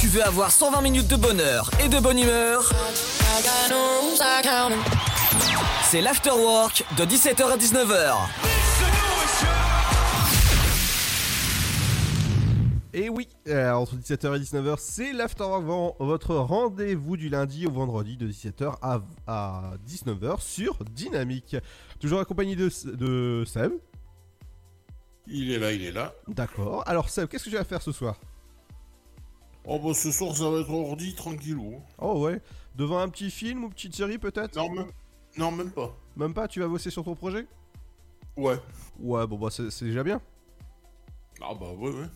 Tu veux avoir 120 minutes de bonheur et de bonne humeur c'est l'afterwork de 17h à 19h. Et oui, euh, entre 17h et 19h, c'est l'Afterwork, votre rendez-vous du lundi au vendredi de 17h à, à 19h sur Dynamique. Toujours accompagné de, de Seb. Il est là, il est là. D'accord. Alors Seb, qu'est-ce que tu vas faire ce soir? Oh bah ce soir ça va être ordi tranquillou. Oh ouais. Devant un petit film ou petite série peut-être? Non, même... non, même pas. Même pas, tu vas bosser sur ton projet? Ouais. Ouais, bon bah c'est c'est déjà bien. Ah bah ouais, ouais.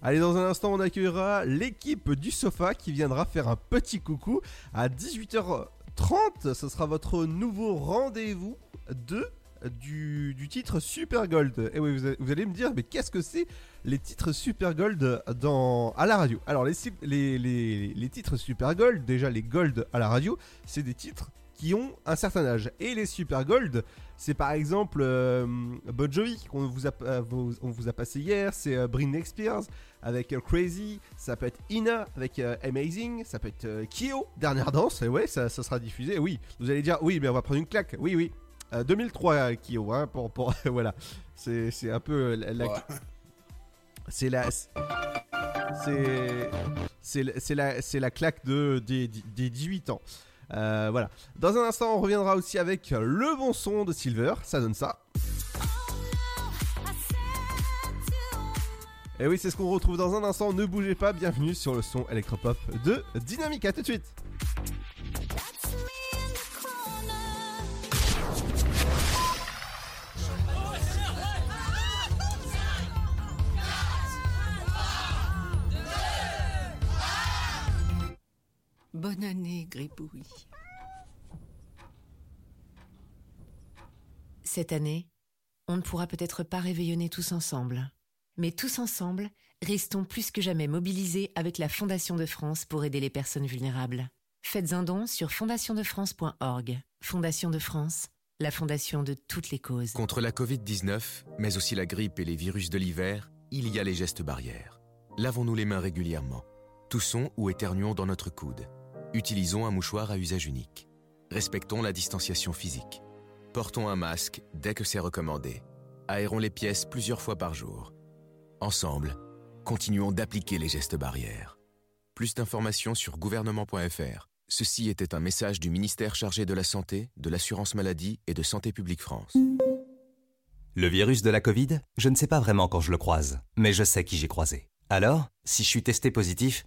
Allez, dans un instant, on accueillera l'équipe du sofa qui viendra faire un petit coucou à 18h30. Ce sera votre nouveau rendez-vous de du, du titre Super Gold. Et oui, vous, allez me dire, mais qu'est-ce que c'est les titres Super Gold dans, à la radio? Alors, les, les, les, les titres Super Gold, déjà les Gold à la radio, c'est des titres qui ont un certain âge. Et les Super Gold, c'est par exemple euh, Bon Jovi qu'on vous a, euh, on vous a passé hier, c'est euh, Britney Spears avec euh, Crazy, ça peut être Ina avec euh, Amazing, ça peut être Kyo, Dernière Danse, et ouais, ça, sera diffusé. Oui, vous allez dire, oui, mais on va prendre une claque. Oui, oui. Euh, 2003 euh, Kyo, hein, pour, pour voilà. C'est c'est un peu euh, la. la- Ouais. C'est la. C'est. C'est la- c'est la, c'est la claque de, des, des 18 ans. Euh, voilà. Dans un instant, on reviendra aussi avec le bon son de Silver. Ça donne ça. Et oui, c'est ce qu'on retrouve dans un instant. Ne bougez pas. Bienvenue sur le son électropop de Dynamique. À tout de suite. Bonne année, Gribouille. Cette année, on ne pourra peut-être pas réveillonner tous ensemble. Mais tous ensemble, restons plus que jamais mobilisés avec la Fondation de France pour aider les personnes vulnérables. Faites un don sur fondationdefrance.org. Fondation de France, la fondation de toutes les causes. Contre la Covid-19, mais aussi la grippe et les virus de l'hiver, il y a les gestes barrières. Lavons-nous les mains régulièrement. Toussons ou éternuons dans notre coude. Utilisons un mouchoir à usage unique. Respectons la distanciation physique. Portons un masque dès que c'est recommandé. Aérons les pièces plusieurs fois par jour. Ensemble, continuons d'appliquer les gestes barrières. Plus d'informations sur gouvernement.fr. Ceci était un message du ministère chargé de la Santé, de l'Assurance Maladie et de Santé Publique France. Le virus de la Covid, je ne sais pas vraiment quand je le croise, mais je sais qui j'ai croisé. Alors, si je suis testé positif,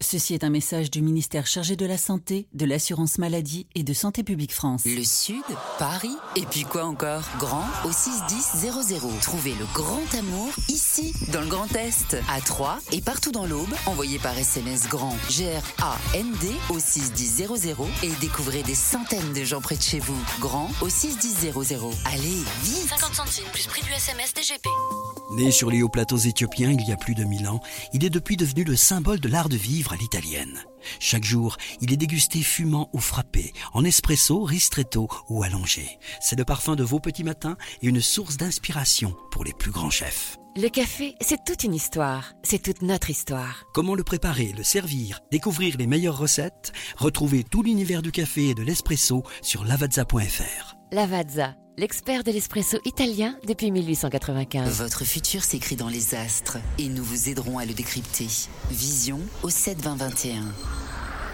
Ceci est un message du ministère chargé de la Santé, de l'Assurance Maladie et de Santé Publique France. Le Sud, Paris, et puis quoi encore? Grand au 61000. Trouvez le grand amour ici, dans le Grand Est, à Troyes et partout dans l'Aube. Envoyez par SMS grand G-R-A-N-D au 61000 et découvrez des centaines de gens près de chez vous. Grand au 61000. Allez, vite 50 centimes plus prix du SMS DGP. Né sur les hauts plateaux éthiopiens il y a plus de mille ans, il est depuis devenu le symbole de l'art de vivre à l'italienne. Chaque jour, il est dégusté fumant ou frappé, en espresso, ristretto ou allongé. C'est le parfum de vos petits matins et une source d'inspiration pour les plus grands chefs. Le café, c'est toute une histoire. C'est toute notre histoire. Comment le préparer, le servir, découvrir les meilleures recettes? Retrouvez tout l'univers du café et de l'espresso sur lavazza.fr. Lavazza, l'expert de l'espresso italien depuis 1895. Votre futur s'écrit dans les astres et nous vous aiderons à le décrypter. Vision au 72021.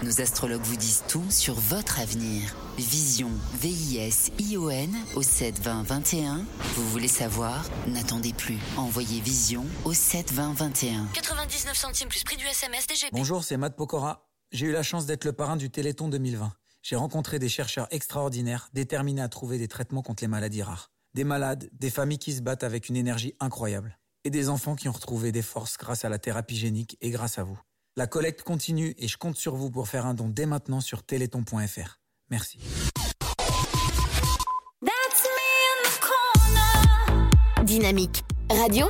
Nos astrologues vous disent tout sur votre avenir. Vision, V-I-S-I-O-N au 72021. Vous voulez savoir? N'attendez plus. Envoyez Vision au 72021. 99 centimes plus prix du SMS DGP. Bonjour, c'est Matt Pokora. J'ai eu la chance d'être le parrain du Téléthon 2020. J'ai rencontré des chercheurs extraordinaires déterminés à trouver des traitements contre les maladies rares. Des malades, des familles qui se battent avec une énergie incroyable. Et des enfants qui ont retrouvé des forces grâce à la thérapie génique et grâce à vous. La collecte continue et je compte sur vous pour faire un don dès maintenant sur téléthon.fr. Merci. That's me in the corner. Dynamique Radio.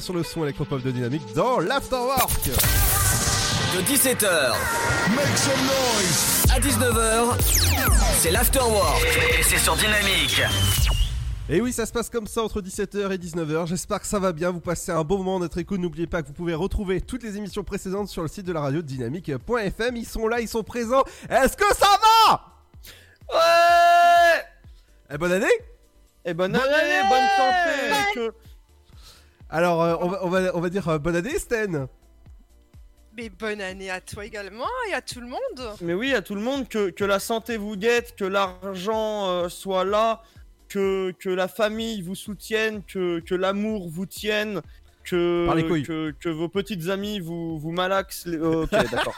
Sur le son électropop de Dynamique dans l'Afterwork. De 17h à 19h, c'est l'afterwork et c'est sur Dynamique. Et oui, ça se passe comme ça entre 17h et 19h. J'espère que ça va bien. Vous passez un bon moment d'être écoute. N'oubliez pas que vous pouvez retrouver toutes les émissions précédentes sur le site de la radio dynamique.fm. Ils sont là, ils sont présents. Est-ce que ça va? Ouais Et bonne année Et bonne année, bonne santé que- Alors, euh, on, va, on, va, on va dire euh, bonne année, Sten. Mais bonne année à toi également et à tout le monde. Mais oui, à tout le monde, que, que la santé vous guette, que l'argent euh, soit là, que, que la famille vous soutienne, que, que l'amour vous tienne, que, vos petites amies vous, vous malaxent. les- euh, Ok, d'accord.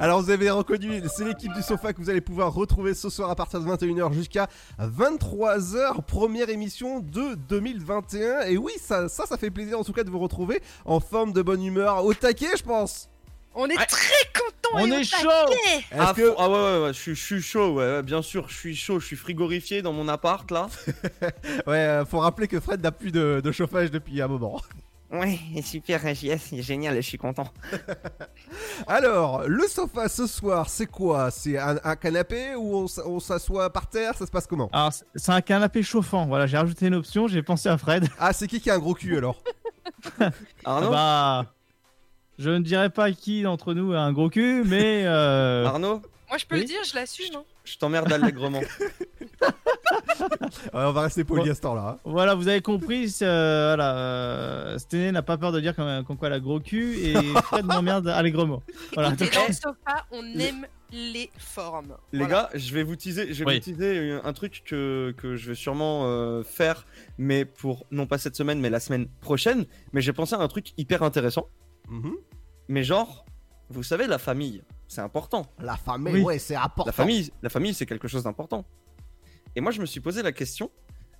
Alors vous avez reconnu, c'est l'équipe du sofa que vous allez pouvoir retrouver ce soir à partir de 21h jusqu'à 23h, première émission de 2021. Et oui, ça, ça, ça fait plaisir en tout cas de vous retrouver en forme de bonne humeur, au taquet je pense. On est très contents On et au est chaud taquet. ah, que- ah ouais, ouais, ouais, je, suis- je suis chaud, ouais, ouais, bien sûr, je suis chaud, je suis frigorifié dans mon appart là. Ouais, euh, faut rappeler que Fred n'a plus de, de chauffage depuis un moment. Ouais, super, JS, c'est génial, je suis content. Alors, le sofa ce soir, c'est quoi? C'est un, un canapé ou on, s- on s'assoit par terre? Ça se passe comment? Alors, c'est- c'est un canapé chauffant. Voilà, j'ai rajouté une option, j'ai pensé à Fred. Ah, c'est qui qui a un gros cul alors? Arnaud? Bah. Je ne dirais pas qui d'entre nous a un gros cul, mais. euh, Arnaud, Moi, je peux Oui. le dire, je l'assume. hein. je t'emmerde allègrement. Ouais, On va rester poli à ce temps-là. hein. Voilà, vous avez compris. euh, voilà, euh, Stené n'a pas peur de dire comme, comme quoi elle a gros cul et Fred m'emmerde allègrement. Voilà. Écoutez, donc- dans le sofa, on aime les formes. Les Voilà. gars, je vais vous teaser, je vais Oui. vous teaser un truc que, que je vais sûrement euh, faire, mais pour non pas cette semaine, mais la semaine prochaine. Mais j'ai pensé à un truc hyper intéressant. Mhm. Mais genre, vous savez, la famille, c'est important. La famille, Oui. ouais, c'est important. La famille, la famille, c'est quelque chose d'important. Et moi, je me suis posé la question,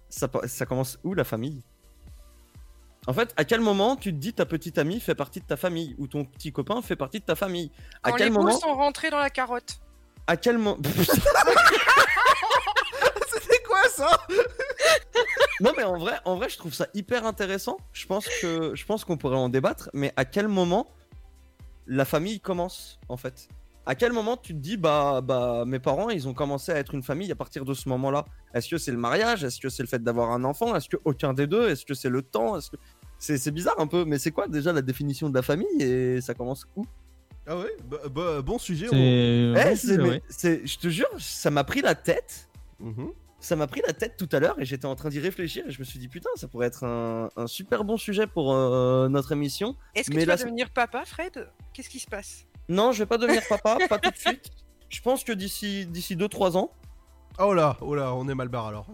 ça, commence où la famille? En fait, à quel moment tu te dis ta petite amie fait partie de ta famille ou ton petit copain fait partie de ta famille? À quel les moment sont rentrées dans la carotte. À quel moment C'était quoi ça? Non mais en vrai, en vrai, je trouve ça hyper intéressant. Je pense que je pense qu'on pourrait en débattre, mais à quel moment la famille commence en fait À quel moment tu te dis bah bah mes parents ils ont commencé à être une famille à partir de ce moment-là? Est-ce que c'est le mariage? Est-ce que c'est le fait d'avoir un enfant? Est-ce que aucun des deux? Est-ce que c'est le temps? Est-ce que c'est c'est bizarre un peu, mais c'est quoi déjà la définition de la famille et ça commence où? Ah ouais bah- bah, Bon sujet. C'est. Eh, ouais, ouais. je te jure, ça m'a pris la tête. Mhm. Ça m'a pris la tête tout à l'heure et j'étais en train d'y réfléchir et je me suis dit putain ça pourrait être un, un super bon sujet pour euh, notre émission. Est-ce que Mais tu vas devenir papa, Fred? Qu'est-ce qui se passe? Non je vais pas devenir papa, pas tout de suite. Je pense que d'ici d'ici 2-3 ans, Oh là, oh là, on est mal barre alors.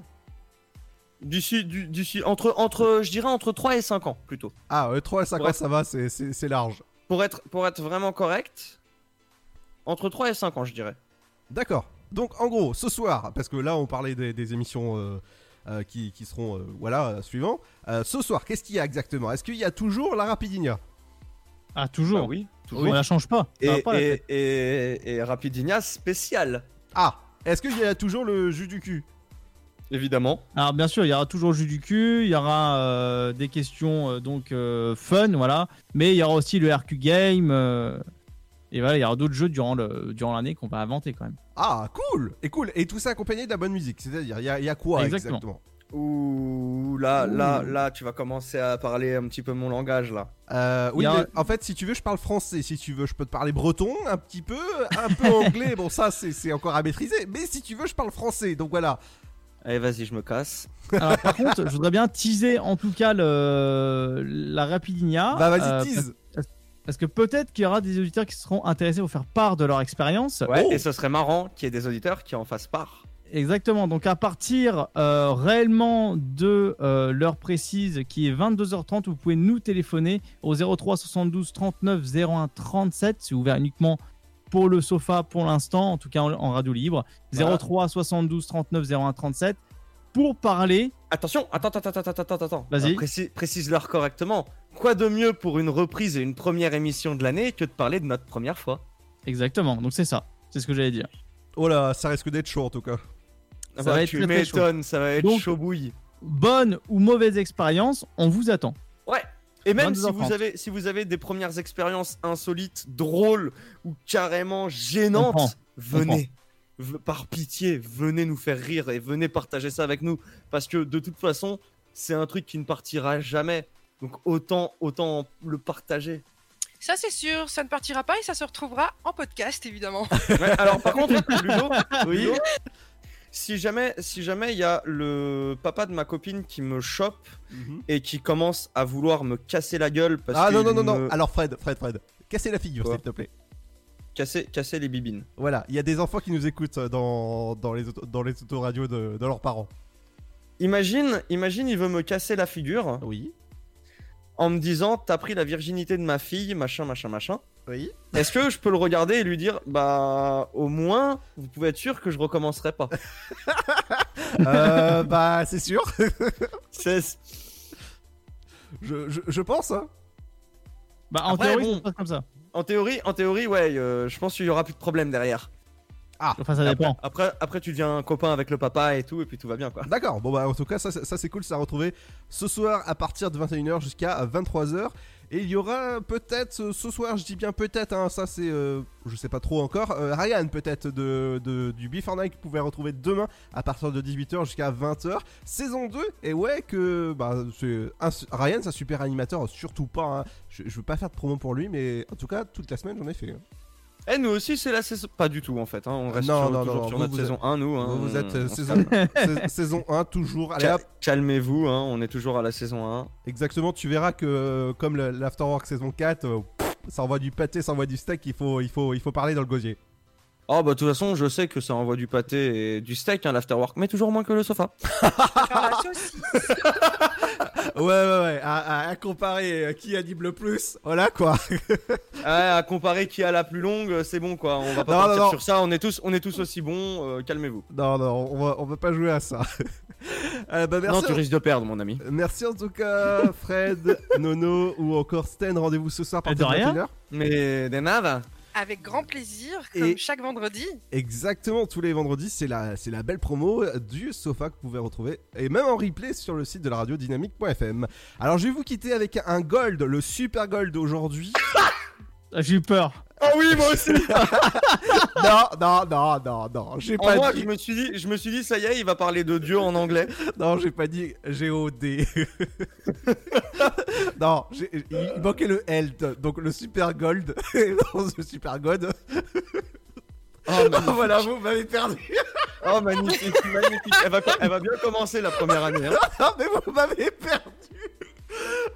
d'ici d'ici entre entre je dirais entre 3 et 5 ans plutôt. Ah, ouais, 3 et 5 Pour ans, être- ça va, c'est- c'est c'est large. Pour être pour être vraiment correct, entre 3 et 5 ans je dirais. D'accord. Donc, en gros, ce soir, parce que là, on parlait des, des émissions euh, euh, qui, qui seront, euh, voilà, euh, suivants. Euh, ce soir, qu'est-ce qu'il y a exactement? Est-ce qu'il y a toujours la Rapidinia? Ah, toujours. Bah oui, On la change pas. Et, pas, la et, tête. et, et Rapidinia spécial Ah Est-ce qu'il y a toujours le jus du cul? Évidemment. Alors bien sûr, il y aura toujours le jus du cul, il y aura euh, des questions euh, donc euh, fun, voilà. Mais il y aura aussi le RQ Game. Et voilà, il y aura d'autres jeux durant le durant l'année qu'on va inventer quand même. Ah, cool Et cool Et tout ça accompagné de la bonne musique, c'est-à-dire, il y a, il y a quoi Exactement. exactement, Ouh là Ouh. là là tu vas commencer à parler un petit peu mon langage là. Euh, oui, a- mais en fait, si tu veux, je parle français. Si tu veux, je peux te parler breton un petit peu, un peu anglais. Bon, ça, c'est c'est encore à maîtriser. Mais si tu veux, je parle français. Donc voilà. Allez vas-y je me casse. Alors par contre, je voudrais bien teaser en tout cas le la Rapidinia. Bah, vas-y, euh, tease. Parce, parce que peut-être qu'il y aura des auditeurs qui seront intéressés à vous faire part de leur expérience. Ouais, Oh. et ce serait marrant qu'il y ait des auditeurs qui en fassent part. Exactement. Donc à partir euh, réellement de euh, l'heure précise qui est 22h30, vous pouvez nous téléphoner au 03 72 39 01 37. C'est ouvert uniquement pour le sofa pour l'instant, en tout cas en, en radio libre. Voilà. 03 72 39 01 37 pour parler. Attention, attends, attends, attends, attends, attends, attends. Vas-y. Euh, précise- Précise-leur correctement. Quoi de mieux pour une reprise et une première émission de l'année que de parler de notre première fois Exactement. Donc c'est ça. C'est ce que j'allais dire. Oh là, ça risque d'être chaud en tout cas. Ah Ça bah, va être Tu m'étonnes, ça va être Donc- chaud bouille. Bonne ou mauvaise expérience, on vous attend. Ouais. Et même si 22h30. vous, avez, si vous avez des premières expériences insolites, drôles ou carrément gênantes, venez. Par pitié, venez nous faire rire et venez partager ça avec nous. Parce que de toute façon, c'est un truc qui ne partira jamais. Donc autant, autant le partager. Ça, c'est sûr, ça ne partira pas et ça se retrouvera en podcast, évidemment. Ouais, alors par contre, Ludo, Ludo, si jamais, si jamais il y a le papa de ma copine qui me chope et qui commence à vouloir me casser la gueule parce ah non, non, non, non. me- Alors, Fred, Fred, Fred. Cassez la figure, s'il te plaît. casser, casser les bibines. Voilà, il y a des enfants qui nous écoutent euh, dans, dans les, auto- dans les autoradios de, de leurs parents. Imagine, imagine, il veut me casser la figure. Oui. En me disant, t'as pris la virginité de ma fille, machin, machin, machin. Oui. Est-ce que je peux le regarder et lui dire, bah, au moins, vous pouvez être sûr que je recommencerai pas? Euh, bah, c'est sûr. C'est- je, je, je pense, hein. Bah, en Après, théorie, bon. ça se passe comme ça. En théorie, en théorie, ouais, euh, je pense qu'il y aura plus de problème derrière. Ah, Enfin, ça Après- dépend. Après, après, tu deviens un copain avec le papa et tout, et puis tout va bien quoi. D'accord, bon bah en tout cas ça, c'est- ça c'est cool, ça a retrouvé ce soir à partir de 21h jusqu'à 23h. Et il y aura peut-être euh, ce soir, je dis bien peut-être, hein, ça c'est, euh, je sais pas trop encore, euh, Ryan peut-être de, de- du Before Night que vous pouvez retrouver demain à partir de 18h jusqu'à 20h. Saison 2, et ouais que bah, c'est un- Ryan c'est un super animateur, surtout pas, hein. je, je veux pas faire de promo pour lui, mais en tout cas toute la semaine j'en ai fait. Et nous aussi, c'est la saison. Pas du tout en fait, hein. on reste Non, sur- non, toujours non, sur notre saison êtes- 1, nous. hein. vous, vous êtes euh, saison, sais- saison 1 toujours. Allez. Calmez-vous, hein, on est toujours à la saison 1. Exactement, tu verras que euh, comme l'Afterwork saison 4, euh, pff, ça envoie du pâté, ça envoie du steak, il faut, il faut, il faut parler dans le gosier. Oh bah de toute façon, je sais que ça envoie du pâté et du steak, hein, l'afterwork, mais toujours moins que le sofa. Ouais, ouais, ouais, à, à- à comparer euh, qui anime le plus, voilà quoi. Ouais, à comparer qui a la plus longue, c'est bon quoi. On va pas Non, partir non, non. sur ça. On est tous, on est tous aussi bons. euh, Calmez-vous. non, non, on va, on va pas jouer à ça. Euh, bah, merci Non, tu risques de perdre, mon ami. Merci en tout cas, Fred, Nono ou encore Sten. Rendez-vous ce soir par de rien. 21h. Mais des nada. Avec grand plaisir, comme Et- chaque vendredi. Exactement, tous les vendredis, c'est la, c'est la belle promo du sofa que vous pouvez retrouver, et même en replay sur le site de la radio dynamique.fm. Alors je vais vous quitter avec un gold, le super gold aujourd'hui. Ah, J'ai eu peur. Oh oui, moi aussi. non, non, non, non, non, j'ai pas moi, dit. je me suis dit, je me suis dit, ça y est, il va parler de Dieu en anglais. Non, j'ai pas dit G-O-D. non, il manquait le L, donc le super gold. non, le super god. Oh, magnifique. voilà, vous m'avez perdu. Oh, magnifique, magnifique. Elle va, elle va bien commencer la première année. hein. Mais vous m'avez perdu.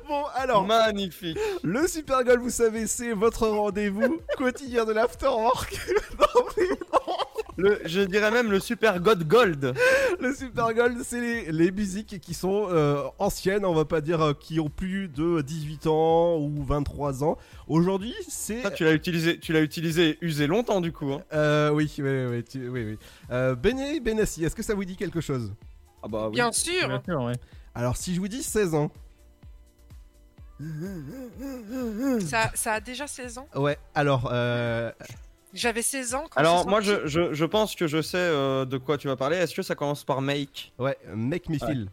Bon, alors. Magnifique. Le Super Gold, vous savez, c'est votre rendez-vous quotidien de l'Afterwork. non, mais non. Le, je dirais même le super God Gold. Le Super Gold, c'est les, les musiques qui sont euh, anciennes, on va pas dire euh, qui ont plus de 18 ans ou 23 ans. Aujourd'hui, c'est. Ça, tu l'as utilisé, tu l'as utilisé usé longtemps du coup. Hein. Euh, oui, oui, oui, tu- oui, oui. Euh, Bené Benassi, est-ce que ça vous dit quelque chose? Ah bah oui. Bien sûr. Bien sûr, ouais. Alors, si je vous dis 16 ans. Ça, ça a déjà 16 ans. Ouais, alors. Euh... J'avais 16 ans quand Alors moi, je, je, je pense que je sais euh, de quoi tu vas parler. Est-ce que ça commence par Make? Ouais, Make Me Feel. Ouais,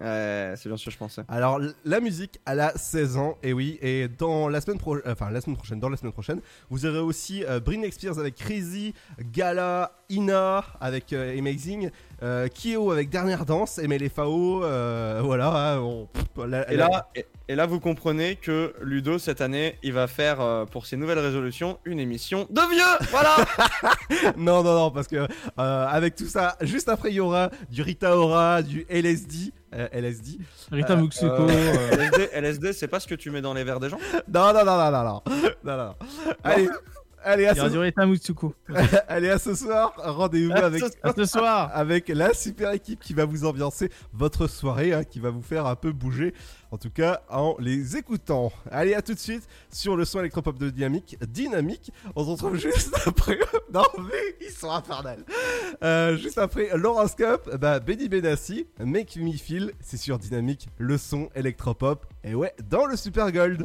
c'est bien sûr, je pensais. Alors la musique, elle a 16 ans, et oui, et dans la semaine prochaine, enfin la semaine prochaine, dans la semaine prochaine, vous aurez aussi euh, Britney Spears avec Crazy, Gala, Ina avec euh, Amazing, euh, Kyo avec Dernière Danse, MLFAO, euh, voilà. hein, on- pff, la- Et la- là, et, et là, vous comprenez que Ludo cette année, il va faire euh, pour ses nouvelles résolutions une émission de vieux. Voilà. non, non, non, parce que euh, avec tout ça, juste après il y aura du Rita Ora, du LSD, euh, LSD. Rita Euh, Mutsuko. Euh, euh, LSD, LSD, c'est pas ce que tu mets dans les verres des gens? Non, non, non, non, non, non, non, non. Allez, allez, à ce... Allez, à soir, rendez-vous À avec, ce À ce soir. avec la super équipe qui va vous ambiancer votre soirée, hein, qui va vous faire un peu bouger, en tout cas en les écoutant. Allez, à tout de suite sur le son électropop de Dynamique. Dynamique, on se retrouve juste après. non, mais ils sont infernales. Euh, juste après l'horoscope, bah, Benny Benassi, Make Me Feel, c'est sur Dynamique, le son électropop. Et ouais, dans le Super Gold.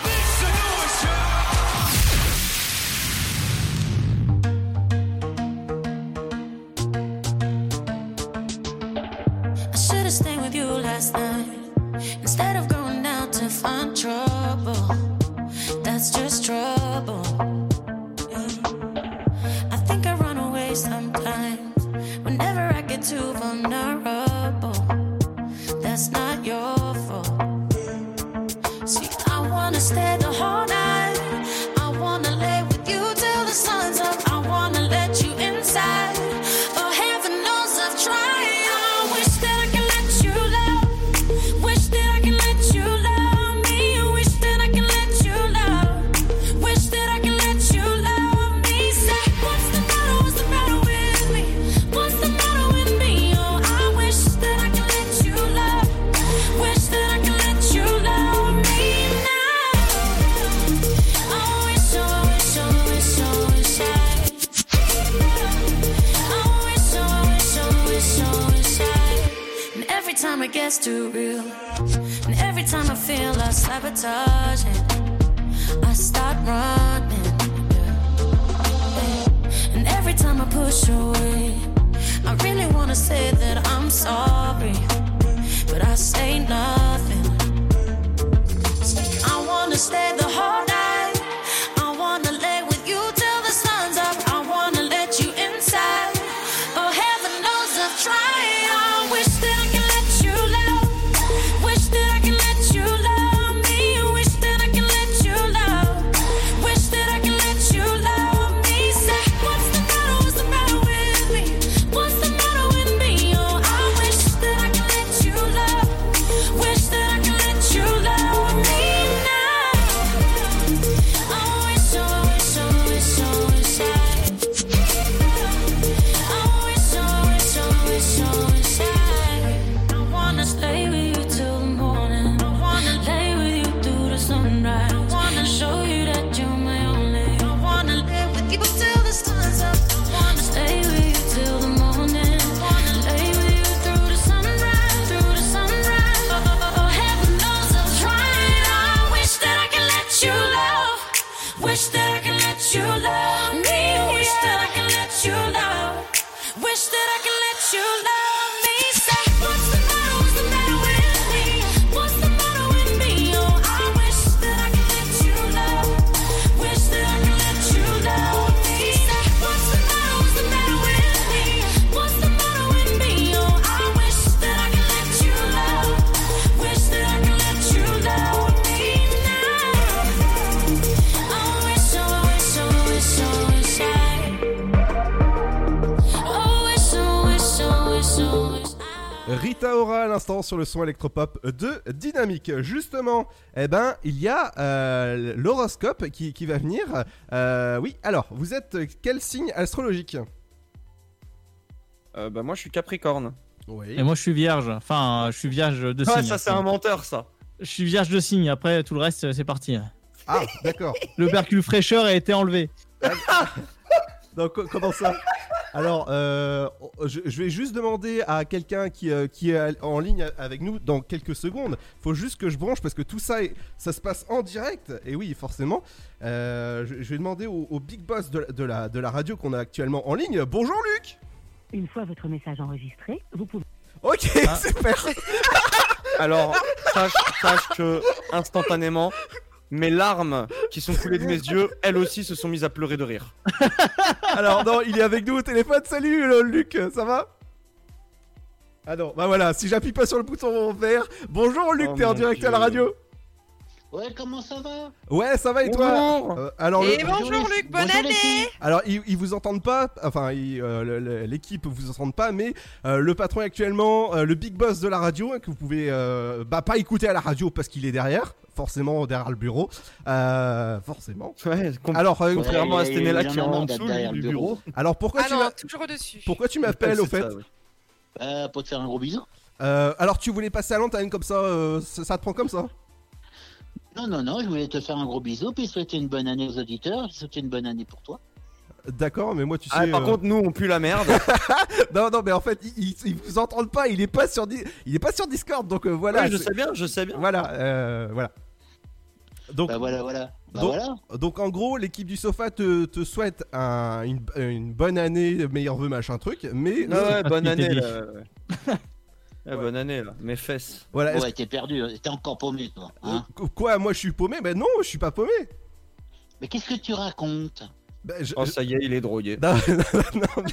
too real. And every time I feel like sabotaging, I start running. And every time I push away, I really wanna say that I'm sorry, but I say nothing. I wanna stay the whole l'instant sur le son électropop de Dynamique. Justement, eh ben, il y a euh, l'horoscope qui, qui va venir. Euh, oui, alors, vous êtes quel signe astrologique? Euh, bah moi je suis Capricorne. Oui. Et moi, je suis vierge. Enfin, je suis vierge de Ouais, signe. ça c'est un menteur ça. Je suis vierge de signe. Après, tout le reste, c'est parti. Ah, d'accord. Le percule fraîcheur a été enlevé. Comment ça? Alors, euh, je, je vais juste demander à quelqu'un qui, euh, qui est en ligne avec nous dans quelques secondes. Faut juste que je branche parce que tout ça, est- ça se passe en direct. Et oui, forcément. Euh, je, je vais demander au, au big boss de, de la, de la radio qu'on a actuellement en ligne. Bonjour Luc Une fois votre message enregistré, vous pouvez. Ok, super Alors, sache, sache que instantanément, mes larmes qui sont coulées de mes yeux, elles aussi se sont mises à pleurer de rire. Alors, non, il est avec nous au téléphone. Salut le Luc, ça va? Ah non, bah voilà, si j'appuie pas sur le bouton vert. Bonjour Luc, Oh t'es en direct Dieu. à la radio? Ouais, comment ça va? Ouais, ça va et toi? Bonjour. Euh, alors, Et le- bonjour Luc, bonne Bonjour, année. Alors, ils, ils vous entendent pas, enfin, euh, l'équipe vous entend pas, mais euh, le patron est actuellement, euh, le big boss de la radio, hein, que vous pouvez euh, bah, pas écouter à la radio parce qu'il est derrière, forcément derrière le bureau, euh, forcément. Ouais, Alors, euh, contrairement à Ouais, Stenella il y en qui est en dessous du le bureau. alors pourquoi Ah tu non, m'as- toujours au-dessus. pourquoi tu m'appelles au fait ça, ouais. Euh, Pour te faire un gros bisou Euh, Alors, tu voulais passer à l'antenne comme ça, euh, ça, ça te prend comme ça? Non, non, non, je voulais te faire un gros bisou, puis souhaiter une bonne année aux auditeurs, souhaiter une bonne année pour toi. D'accord, mais moi tu sais. Ah, par euh, contre, nous on pue la merde. non, non, mais en fait, ils, ils vous entendent pas. Il est pas sur, il est pas sur Discord, donc euh, voilà. Ouais, je sais bien, je sais bien. Voilà, euh, voilà. Donc, Bah voilà, voilà. Bah donc, voilà. donc, en gros, l'équipe du sofa te, te souhaite un- une, une bonne année, meilleurs vœux, machin truc, mais Ah ouais, bonne année là. ouais. Ouais, bonne année là, mes fesses. voilà. Ouais, t'es perdu, t'es encore paumé, toi. Hein euh, quoi, moi je suis paumé? Ben non, je suis pas paumé. Mais qu'est-ce que tu racontes? Ben, je- Oh, ça y est, il est drogué. Non, non, non,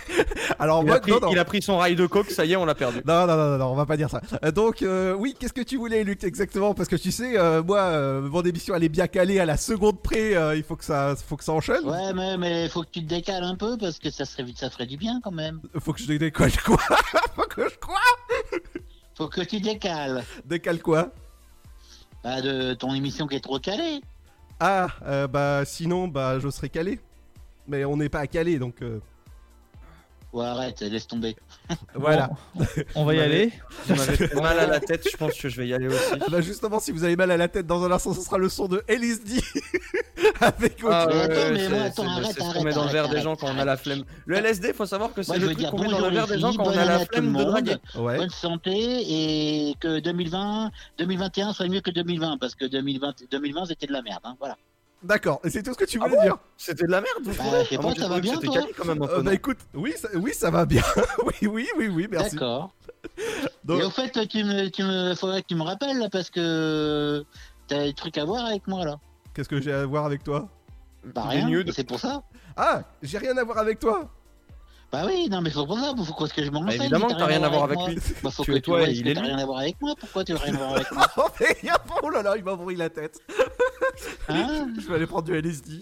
Alors Il moi, a, pris, non, non. il a pris son rail de coke, ça y est, on l'a perdu. Non, non, non, non, on va pas dire ça. Euh, Donc, euh, oui, qu'est-ce que tu voulais, Luc, exactement? Parce que tu sais, euh, moi, euh, mon émission, elle est bien calée à la seconde près. euh, il faut que ça, faut que ça enchaîne. Ouais, mais, mais faut que tu te décales un peu, parce que ça, serait, ça ferait du bien quand même. Faut que je décolle quoi? Faut que je quoi Faut que tu décales. Décale quoi? Bah, de ton émission qui est trop calée. Ah, euh, bah sinon, bah je serais calé. Mais on n'est pas à calé, donc euh, Ouais, arrête, laisse tomber. voilà. On va y aller. Vous m'avez fait mal à la tête, je pense que je vais y aller aussi. bah justement, si vous avez mal à la tête dans un instant, ce sera le son de LSD avec Ah autre- ouais, attends, ouais, mais c'est- moi, ce qu'on met dans le verre des gens quand on a la flemme. Le LSD, faut savoir que c'est le truc qu'on met dans le verre des gens quand on a la à tout le flemme de monde, draguer. Ouais. bonne santé et que 2020, 2021 soit mieux que 2020 parce que 2020, 2020 c'était de la merde. Hein, voilà. D'accord. Et c'est tout ce que tu Ah voulais bon dire C'était de la merde, vous Bah, trouvez je sais Ah, pas, moi, ça va bien, C'était toi quali quand même un Euh. Bah écoute, oui, ça, oui, ça va bien. oui, oui, oui, oui, merci. D'accord. Donc- Et au fait, tu me, tu me, faudrait que tu me rappelles là, parce que t'as des trucs à voir avec moi là. Qu'est-ce que j'ai à voir avec toi? Bah rien. C'est pour ça. Ah, j'ai rien à voir avec toi. Bah oui, non mais c'est pour ça. Faut que je m'en Bah, renseigne. évidemment que t'as rien à voir avec moi. lui. Bah, faut Tu que tu toi est-ce il est t'as lui. rien à voir avec moi. Pourquoi tu veux rien à voir avec moi Oh, mais il y a- oh là là, il m'a brûlé la tête. Hein Je vais aller prendre du LSD.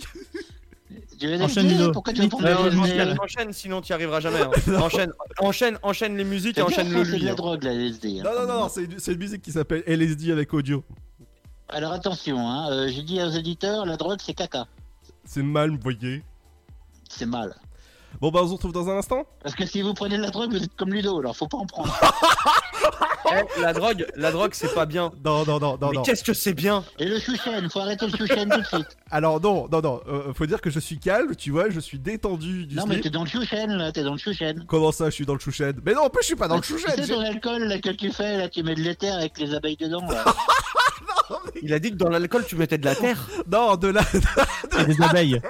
Enchaîne. Pourquoi tu veux prendre LSD enchaîne, enchaîne, sinon tu y arriveras jamais. hein. enchaîne, enchaîne, enchaîne les musiques et enchaîne le c'est de lui. la drogue la LSD. hein. Non, non, non, c'est c'est une musique qui s'appelle LSD avec audio. Alors attention, hein, euh, j'ai dit aux auditeurs, la drogue c'est caca. C'est mal, vous voyez. C'est mal. Bon, bah, on se retrouve dans un instant. Parce que si vous prenez de la drogue, vous êtes comme Ludo, alors faut pas en prendre. Eh, la drogue, la drogue, c'est pas bien. Non, non, non, non, Mais non. qu'est-ce que c'est bien? Et le chouchen, faut arrêter le chouchen tout de suite. Alors, non, non, non. euh, faut dire que je suis calme, tu vois, je suis détendu du Non mais t'es dans le chouchen là, t'es dans le chouchen. Comment ça, je suis dans le chouchen? Mais non, en plus, je suis pas dans le Tu chouchen. sais j'ai- ton alcool là que tu fais là, tu mets de l'éther avec les abeilles dedans là. Il a dit que dans l'alcool tu mettais de la terre. Non, de la. Et des abeilles.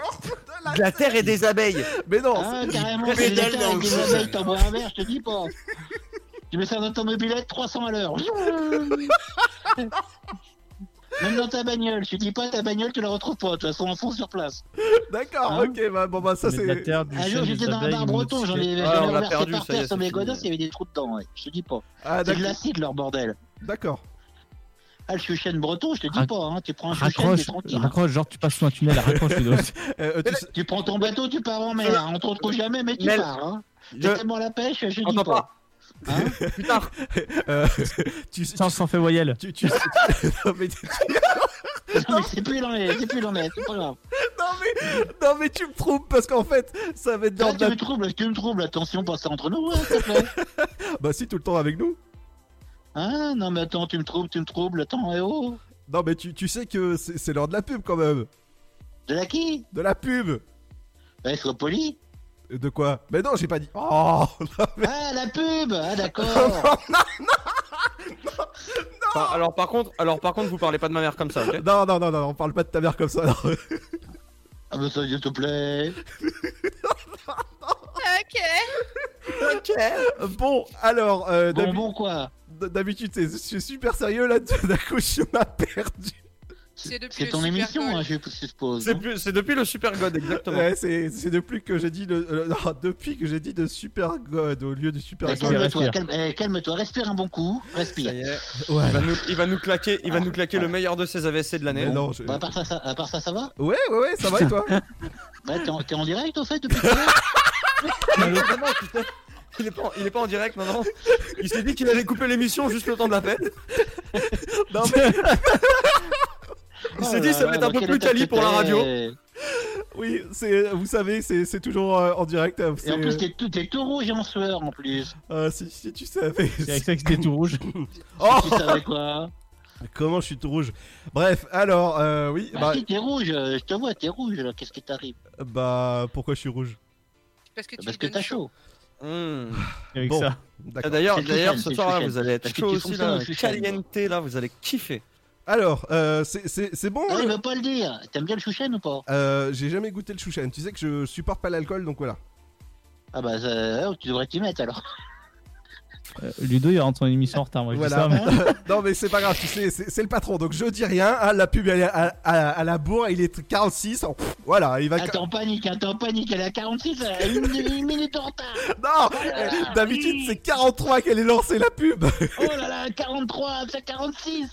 De la terre et des abeilles. Mais non, Ah carrément, c'est de avec des abeilles, t'en bois un verre, je te dis pas. Tu mets ça dans ton mobilette 300 à l'heure. Même dans ta bagnole, je te dis pas ta bagnole, tu la retrouves pas, de toute façon, en fond sur place. D'accord, Hein ok, bah, bon, bah, ça c'est. Un jour, j'étais dans un bar breton, j'en ai, Ah, on renversé perdu, par ça y est, terre sur mes godasses, il y avait des trous dedans, ouais. Je te dis pas. Ah, C'est de l'acide, leur bordel. D'accord. Ah, le chouchen breton, je te dis Rac- pas, hein. Tu prends un chouchen, t'es Raccroche, tranquille. raccroche, genre tu passes sous un tunnel, raccroche Ludo. Euh, tu sais- Tu prends ton bateau, tu pars en mer. On te retrouve jamais, mais tu pars, hein. Je- T'es tellement à la pêche, je dis pas. Pas. Plus tard. Euh, tu, Sans, sans fait voyelle. tu, tu, non, mais, tu- Non, mais c'est plus l'en est, c'est plus est, c'est pas grave. non, mais, non, mais tu me trompes parce qu'en fait, ça va être Ah, dans tu la... me troubles, tu me troubles, attention, passe ça entre nous, hein, s'il te plaît. Bah, si, tout le temps avec nous. Ah, non, mais attends, tu me troubles, tu me troubles, attends, eh oh. Non, mais tu, tu sais que c'est c'est l'heure de la pub quand même. De la qui? De la pub. Eh, sois poli. De quoi? Mais non, j'ai pas dit. Oh non, mais- Ah, la pub Ah, d'accord. Enfin, alors par contre, alors par contre, vous parlez pas de ma mère comme ça, ok? Non, non, non, non, on parle pas de ta mère comme ça. non. Ah, mais ça, s'il te plaît. Ok. Ok. Bon, alors, euh, Bon, d'habi- bon, quoi d- d'habitude, c'est- je suis super sérieux là. D'un coup, je m'as perdu. C'est depuis C'est le ton Super émission, hein, je suppose. C'est plus, c'est depuis le Super God, exactement. Ouais, c'est depuis que j'ai dit le, euh, non, depuis que j'ai dit de super god au lieu de super Eh, god. Calme-toi, respire. calme, eh, calme-toi, respire un bon coup, respire. Ouais. Il va nous, il va nous claquer, il va nous claquer le meilleur de ses AVC de l'année. Je- Bah, à, part ça, ça- à part ça, ça va? Ouais, ouais, ouais, ça va et toi? Ouais, t'es en, en direct, au fait, depuis tout à l'heure? Il est pas, en- il est pas en direct, non, non. Il s'est dit qu'il allait couper l'émission juste le temps de la peine. Non mais Il Oh s'est dit ça va être un peu plus quali pour la radio. oui, c'est vous savez, c'est c'est toujours euh, en direct. euh, Et en plus, t'es tout, rouge et en sueur, en plus. euh, si, si tu savais. C'est avec ça que c'était tout rouge. Oh Tu savais quoi? Comment je suis tout rouge? Bref, alors euh, oui, Bah, bah, si, t'es rouge, euh, je te vois, t'es rouge, qu'est-ce qui t'arrive? Bah pourquoi je suis rouge? Parce que tu Parce que t'as chaud. Mmh. Avec Bon, ça. Ah. D'ailleurs, d'ailleurs, ce soir là, vous allez être chaud aussi là, caliente là, vous allez kiffer. Alors, euh, c'est- bon. Ah, il le- veut pas le dire. T'aimes bien le chouchen ou pas? Euh, j'ai jamais goûté le chouchen. Tu sais que je supporte pas l'alcool, donc voilà. Ah bah, ça- tu devrais t'y mettre alors. Euh, Ludo, il rentre son émission en retard. Moi, je dis Voilà. ça, mais- non mais c'est pas grave, tu sais, c'est le patron, donc je dis rien. hein, la pub elle est à, à- à la bourre, il est 46. oh, pff, voilà, il va. Attends, en panique, attends, en panique, elle est à 46, elle a une, une minute en retard. Non, Oh là, d'habitude oui. c'est 43 qu'elle est lancée la pub. Oh là là, 43, c'est 46.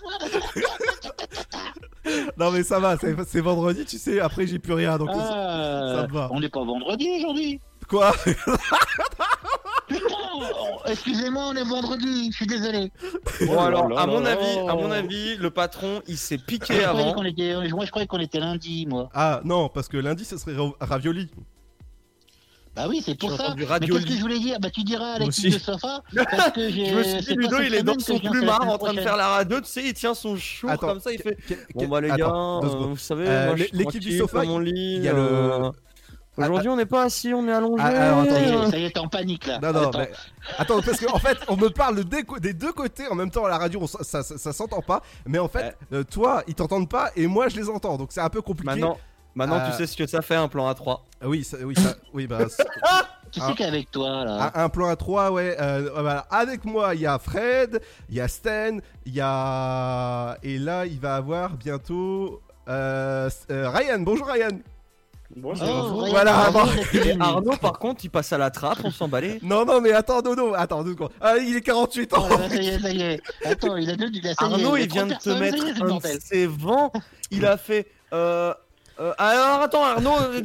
non mais ça va, c'est vendredi, tu sais. Après j'ai plus rien, donc Ah, ça va. On n'est pas vendredi aujourd'hui. Quoi oh, excusez-moi, on est vendredi, je suis désolé. Bon alors, à mon avis, à mon avis, le patron, il s'est Je piqué croyais avant. qu'on était, moi je croyais qu'on était lundi, moi. Ah non, parce que lundi ce serait ra- ravioli. Bah oui, c'est pour J'ai ça. entendu Mais ravioli. qu'est-ce que je voulais dire? Bah tu diras à Moi l'équipe aussi. de Sofa parce que j'ai. Je me suis dit, c'est pas Ludo, cette il est dans semaine que son je viens, c'est la plumard semaine en train de prochaine. faire la radio, tu sais, il tient son chou Attends, comme ça, il fait. Bon bah les attends, gars, euh, secondes. vous savez, Euh, moi, je suis l'équipe du tranquille sofa, dans mon lit. il y a le- euh, Aujourd'hui, on n'est pas assis, on est allongé. Ah, alors, attends, Ça y Euh, est, t'es en panique là. Non, non, Attends. mais- Attends, parce qu'en en fait, on me parle des, deux côtés en même temps à la radio, on ça, ça, ça s'entend pas. Mais en fait, euh, toi, ils t'entendent pas et moi, je les entends. Donc c'est un peu compliqué. Maintenant, maintenant Euh, tu sais ce que ça fait un plan A3. Oui, ça, oui, ça, oui, bah. c'est- Qui Ah. c'est qu'avec toi là Un, un plan à 3, ouais. euh, voilà. Avec moi, il y a Fred, il y a Sten, il y a. Et là, il va avoir bientôt. euh, euh, Ryan, bonjour Ryan. Oh, Voilà, bon. venu. Arnaud, par contre, il passe à la trappe, on s'emballait. Non, non, mais attends, non, attends, deux secondes. Ah, il est 48 ans. Oh là ça y est, ça y est. Attends, il a deux, Arnaud, il vient de te mettre un de ses vents. Il a fait. Euh, euh, alors attends, Arnaud. euh,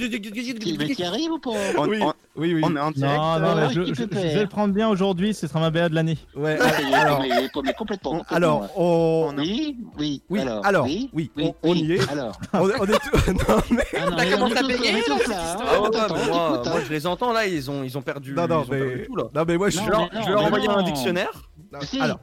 Mais tu arrives ou pas oui, oui, oui. On est en direct. Non, non, Ah, mais oui, je, vais le prendre bien aujourd'hui. Ce sera ma BA de l'année. Ouais, ça y est, alors. mais- mais- complètement. complètement, Alors, on. Oui, oui, Oui, alors. alors, oui, oui, oui, on- on y est. Alors. On, est- on est tous- non, mais. Ah non, T'as on commencé à payer, on là, cette hein. histoire Ah attends, moi, hein. je les entends là, ils ont, ils ont perdu. Non, non, mais. tout, là. Non, mais moi, je leur, mais un dictionnaire. Alors,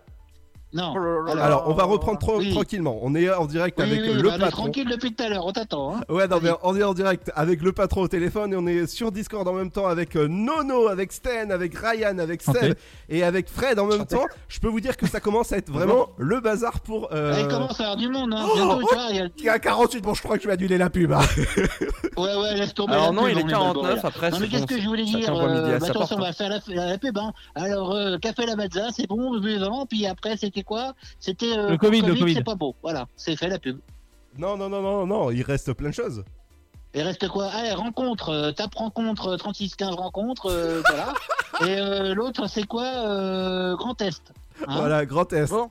Non. alors, on va reprendre Oui. tranquillement. On est en direct Oui, avec oui, le bah, on est patron. tranquille depuis tout à l'heure, on t'attend. Hein. Ouais, non, mais on est en direct avec le patron au téléphone et on est sur Discord en même temps avec euh, Nono, avec Sten, avec Ryan, avec Seb et avec Fred en même temps. Je peux vous dire que ça commence à être vraiment le bazar pour. Euh... Ah, Il commence à y avoir du monde, hein. Oh, Bientôt, oh, tu il y a- Il est à 48, bon, je crois que je vais annuler la pub. hein. Ouais, ouais, laisse tomber. Alors la non, pub, il est on mal barré, 49, là. après, Non, mais qu'est-ce bon, que je voulais dire euh, Attention, on va faire la, la pub. Hein. Alors, euh, café la mazza, c'est bon, buvant. Puis après, c'était quoi C'était. euh, Le Covid, le Covid. C'est pas beau. Voilà, c'est fait la pub. Non, non, non, non, non, il reste plein de choses. Et reste quoi? Allez, rencontre, euh, tape rencontre, euh, 36-15 rencontres, euh, voilà. Et euh, l'autre, c'est quoi euh, Grand Est. Hein? Voilà, Grand Est. Bon.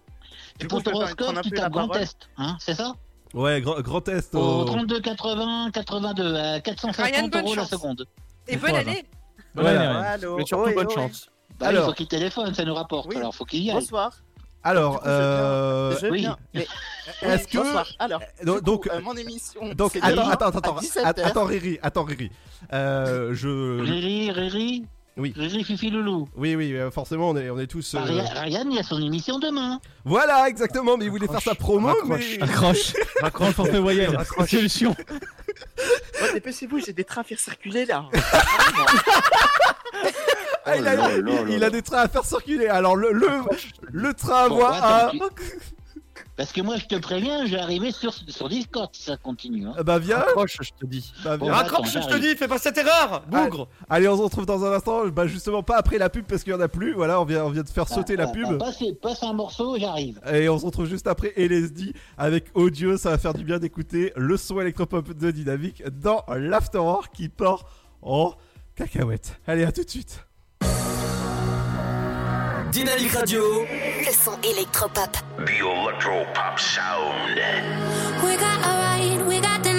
Et pour ton horoscope, tu tapes Grand Est. Hein, c'est ça? Ouais, grand, grand Est. Au au- 32 80 82 à Ryan, 450 bonne euros la seconde. Et bonne Voilà. année Bonne année. Mais surtout, bonne chance. Bah, Alors. il faut qu'il téléphone, ça nous rapporte. Oui. Alors, faut qu'il y aille. Bonsoir. Alors, euh, je oui. Mais Est-ce que- bonsoir. Alors, Euh, du coup, donc- euh, mon émission. donc c'est attends, attends, attends, 17 attends, heures. attends, Riri, attends, Riri. Euh, je. Riri, Riri. Oui. Fifi, Loulou. Oui, oui, euh, forcément, on est, on est tous. euh, Bah, Ryan, Ryan, il a son émission demain. Voilà, exactement, mais il voulait faire sa promo, Raccroche. mais. Raccroche. Raccroche forfait voyelle. Solution. Oh, Dépêchez-vous, j'ai des trains à faire circuler là. Ah, il, a, Oh là là il là a des trains à faire circuler. Alors, le, le, le train à Bon. Parce que moi, je te préviens, je vais arriver sur, sur Discord si ça continue. hein. Euh, Bah, viens. Raccroche, je te dis. Bah, viens. Raccroche, attends, je te dis, fais pas cette erreur, bougre. Allez, on se retrouve dans un instant. Bah, justement, pas après la pub parce qu'il y en a plus. Voilà, on vient, on vient de faire sauter la Ah, pub. ah, passe, passe un morceau, j'arrive. Et on se retrouve juste après LSD avec audio. Ça va faire du bien d'écouter le son électropop de Dynamique dans l'Afterwork qui part en cacahuète. Allez, à tout de suite. Dynamique Radio. Le son électropop. The electro pop sound. We got a ride, we got the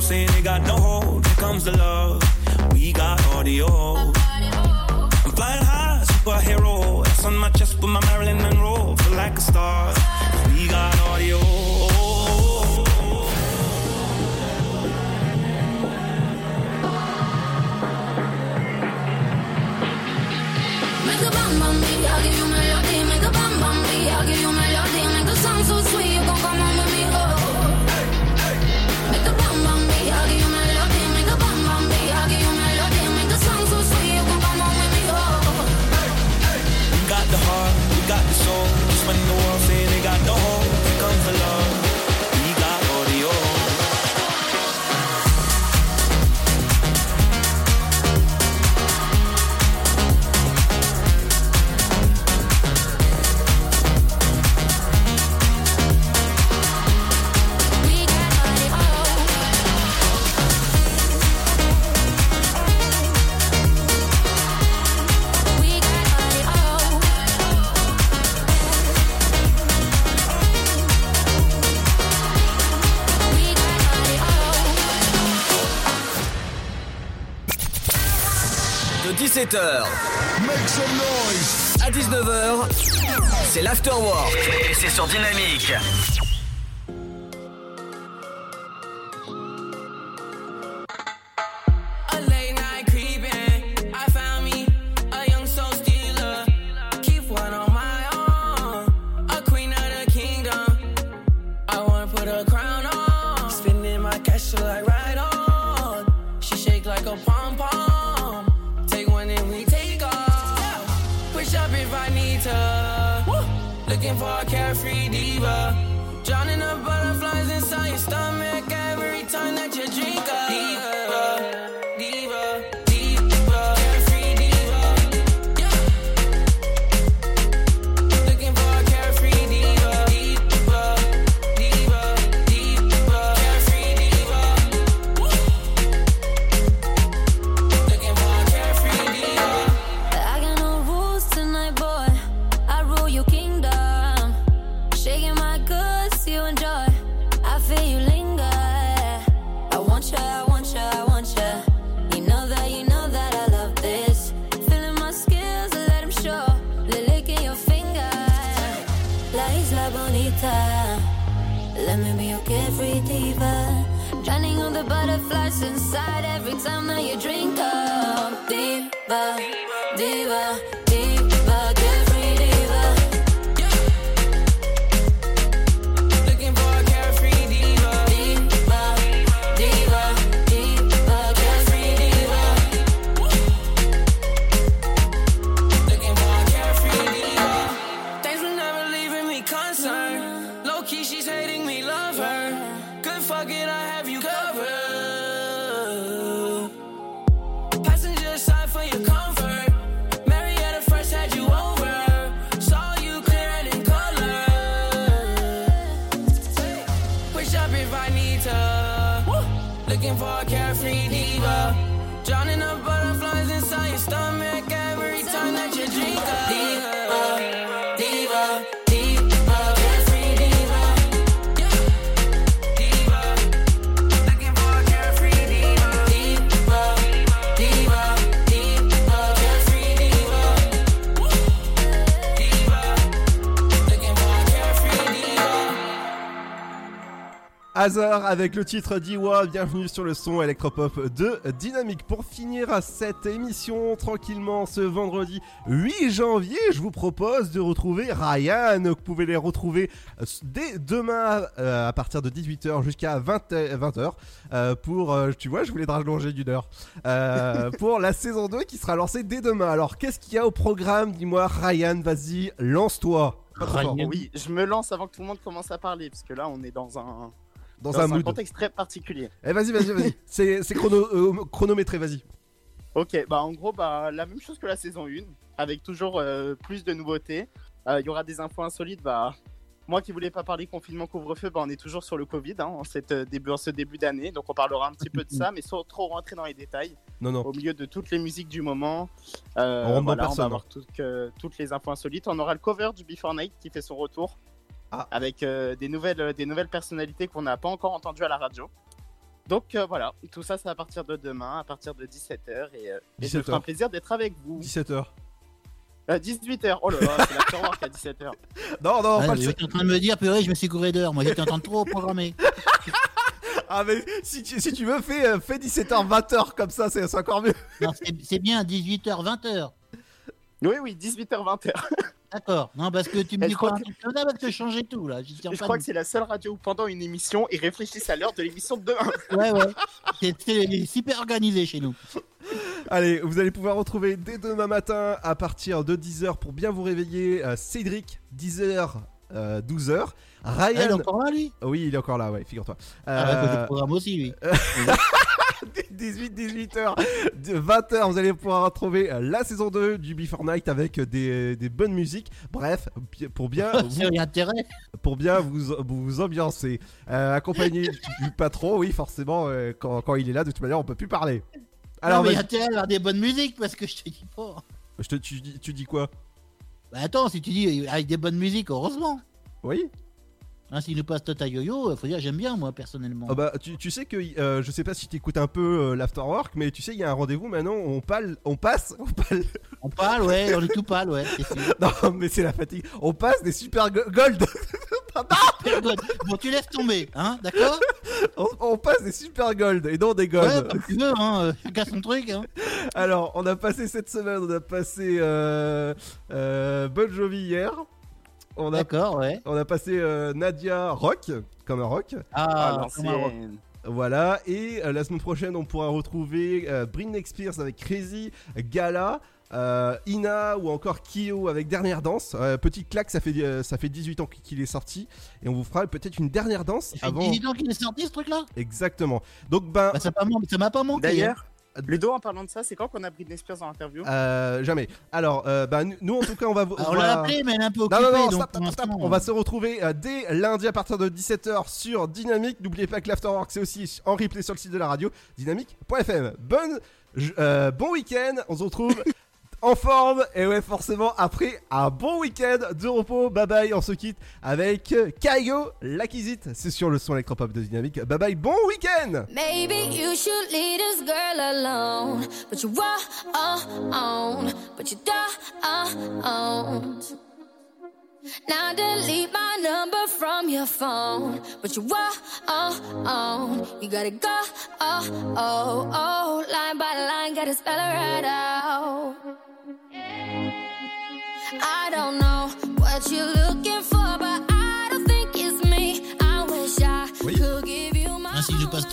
the saying they got no hope, here comes the love. We got audio. I'm flying high, superhero. X on my chest with my Marilyn Monroe. Feel like a star. We got audio. Make a bum bum me, I'll give you De 17h à 19h, c'est l'Afterwork. Et c'est sur Dynamique. Hazard avec le titre d'Iwa, bienvenue sur le son électropop de Dynamique. Pour finir cette émission tranquillement ce vendredi 8 janvier, je vous propose de retrouver Ryan. Vous pouvez les retrouver euh, dès demain euh, à partir de 18h jusqu'à 20, 20h euh, pour, euh, tu vois, je voulais te rallonger d'une heure, euh, pour la saison 2 qui sera lancée dès demain. Alors qu'est-ce qu'il y a au programme? Dis-moi Ryan, vas-y, lance-toi. Oui, je me lance avant que tout le monde commence à parler, parce que là, on est dans un, Dans un mood. contexte très particulier. Eh vas-y, vas-y, vas-y. C'est chrono, euh, chronométré, vas-y. Ok, bah en gros, bah, la même chose que la saison 1, avec toujours euh, plus de nouveautés. Euh, Il y aura des infos insolites. Bah, moi qui voulais pas parler confinement, couvre-feu, bah, on est toujours sur le Covid hein, en, cette, début, en ce début d'année. Donc on parlera un petit peu de ça, mais sans trop rentrer dans les détails. Non, non. Au milieu de toutes les musiques du moment. euh, On voilà, on personne, va avoir hein. que- toutes les infos insolites. On aura le cover du Before Night qui fait son retour. Ah. Avec euh, des, nouvelles, des nouvelles personnalités qu'on n'a pas encore entendues à la radio. Donc euh, voilà, tout ça c'est à partir de demain, à partir de 17h. Et, euh, et ça me 17h. fera un plaisir d'être avec vous. 17h. 18h, oh là là, c'est l'afterwork à 17h. Non, non, Ouais, pas J'étais en train de me dire, purée, je me suis couré d'heure. Moi, j'étais en train de trop programmer. Ah, mais si tu, si tu veux, fais, euh, fais 17h, 20h, comme ça, c'est encore mieux. Non, c'est c'est bien, 18h, 20h. Oui, oui, 18h, 20h. D'accord. Non, parce que tu me dis quoi comme ça, parce que je changeais tout, là. Je pas crois de- que c'est la seule radio où pendant une émission, ils réfléchissent à l'heure de l'émission de demain. Ouais, ouais. C'est- super organisé chez nous. Allez, vous allez pouvoir retrouver dès demain matin à partir de 10h pour bien vous réveiller euh, Cédric, 10h, 12h. Ryan. Ah, il est encore là, lui? Oui, il est encore là, ouais, figure-toi. Ah, ouais, faut que je Euh, programme aussi, lui. 18, 18h, 20h, vous allez pouvoir retrouver euh, la saison 2 du Before Night avec euh, des, des bonnes musiques. Bref, pour bien, intérêt. pour bien vous, vous, vous ambiancer. Euh, accompagné du patron, oui, forcément, euh, quand, quand il est là, de toute manière, on peut plus parler. Alors, Alors, mais il y a vas-y. intérêt à avoir des bonnes musiques, parce que je te dis pas. je te, tu, dis- tu dis quoi? Bah attends, si tu dis avec des bonnes musiques, heureusement. Oui. Hein, S'il nous passe Tota Yo-Yo, faut dire j'aime bien, moi, personnellement. Ah bah, tu, tu sais que euh, je sais pas si tu écoutes un peu euh, l'afterwork, mais tu sais, il y a un rendez-vous maintenant, on, pâle, on passe, on pâle. On parle, ouais, on est tout pâle, ouais. non, mais c'est la fatigue. On passe des super go- gold. Super gold. Bon, tu laisses tomber, hein, d'accord? On, on passe des super gold et non des gold. Ouais, comme tu veux, hein, euh, chacun son truc, hein. Alors, on a passé cette semaine, on a passé euh, euh, Bon Jovi hier. On a, D'accord, ouais. On a passé euh, Nadia Rock, comme un rock. Ah, un rock. Voilà, et euh, la semaine prochaine, on pourra retrouver euh, Britney Spears avec Crazy, Gala, euh, Ina ou encore Kyo avec Dernière Danse. Euh, petite claque, ça fait, euh, ça fait 18 ans qu'il est sorti. Et on vous fera peut-être une dernière danse Ça fait avant. 18 ans qu'il est sorti, ce truc-là? Exactement. Donc, ben. Bah, ça m'a pas, man- ça m'a pas manqué. D'ailleurs, Ludo, en parlant de ça, c'est quand qu'on a Britney Spears en interview Euh, jamais. Alors, euh, bah, nous- en tout cas, on va. On va- l'a appelé, mais elle est un peu Non, occupée. non, non, donc, stop, pour stop, stop. l'instant, On va se retrouver euh, dès lundi à partir de 17h sur Dynamique. N'oubliez pas que l'Afterwork, c'est aussi en replay sur le site de la radio, dynamique.fm. Bonne, euh, bon week-end. On se retrouve en forme. Et ouais, forcément, après un bon week-end de repos. Bye bye. On se quitte avec Kaigo, l'acquisite. C'est sur le son électropop de Dynamique. Bye bye. Bon week-end. Maybe you should leave this girl alone. But you on, but you don't. Now delete my number from your phone. But you on. You gotta go. Oh, oh, oh. Line by line, gotta spell it right out. I don't know what you're looking for, but I don't think it's me. I wish I could give you my. Ainsi, je passe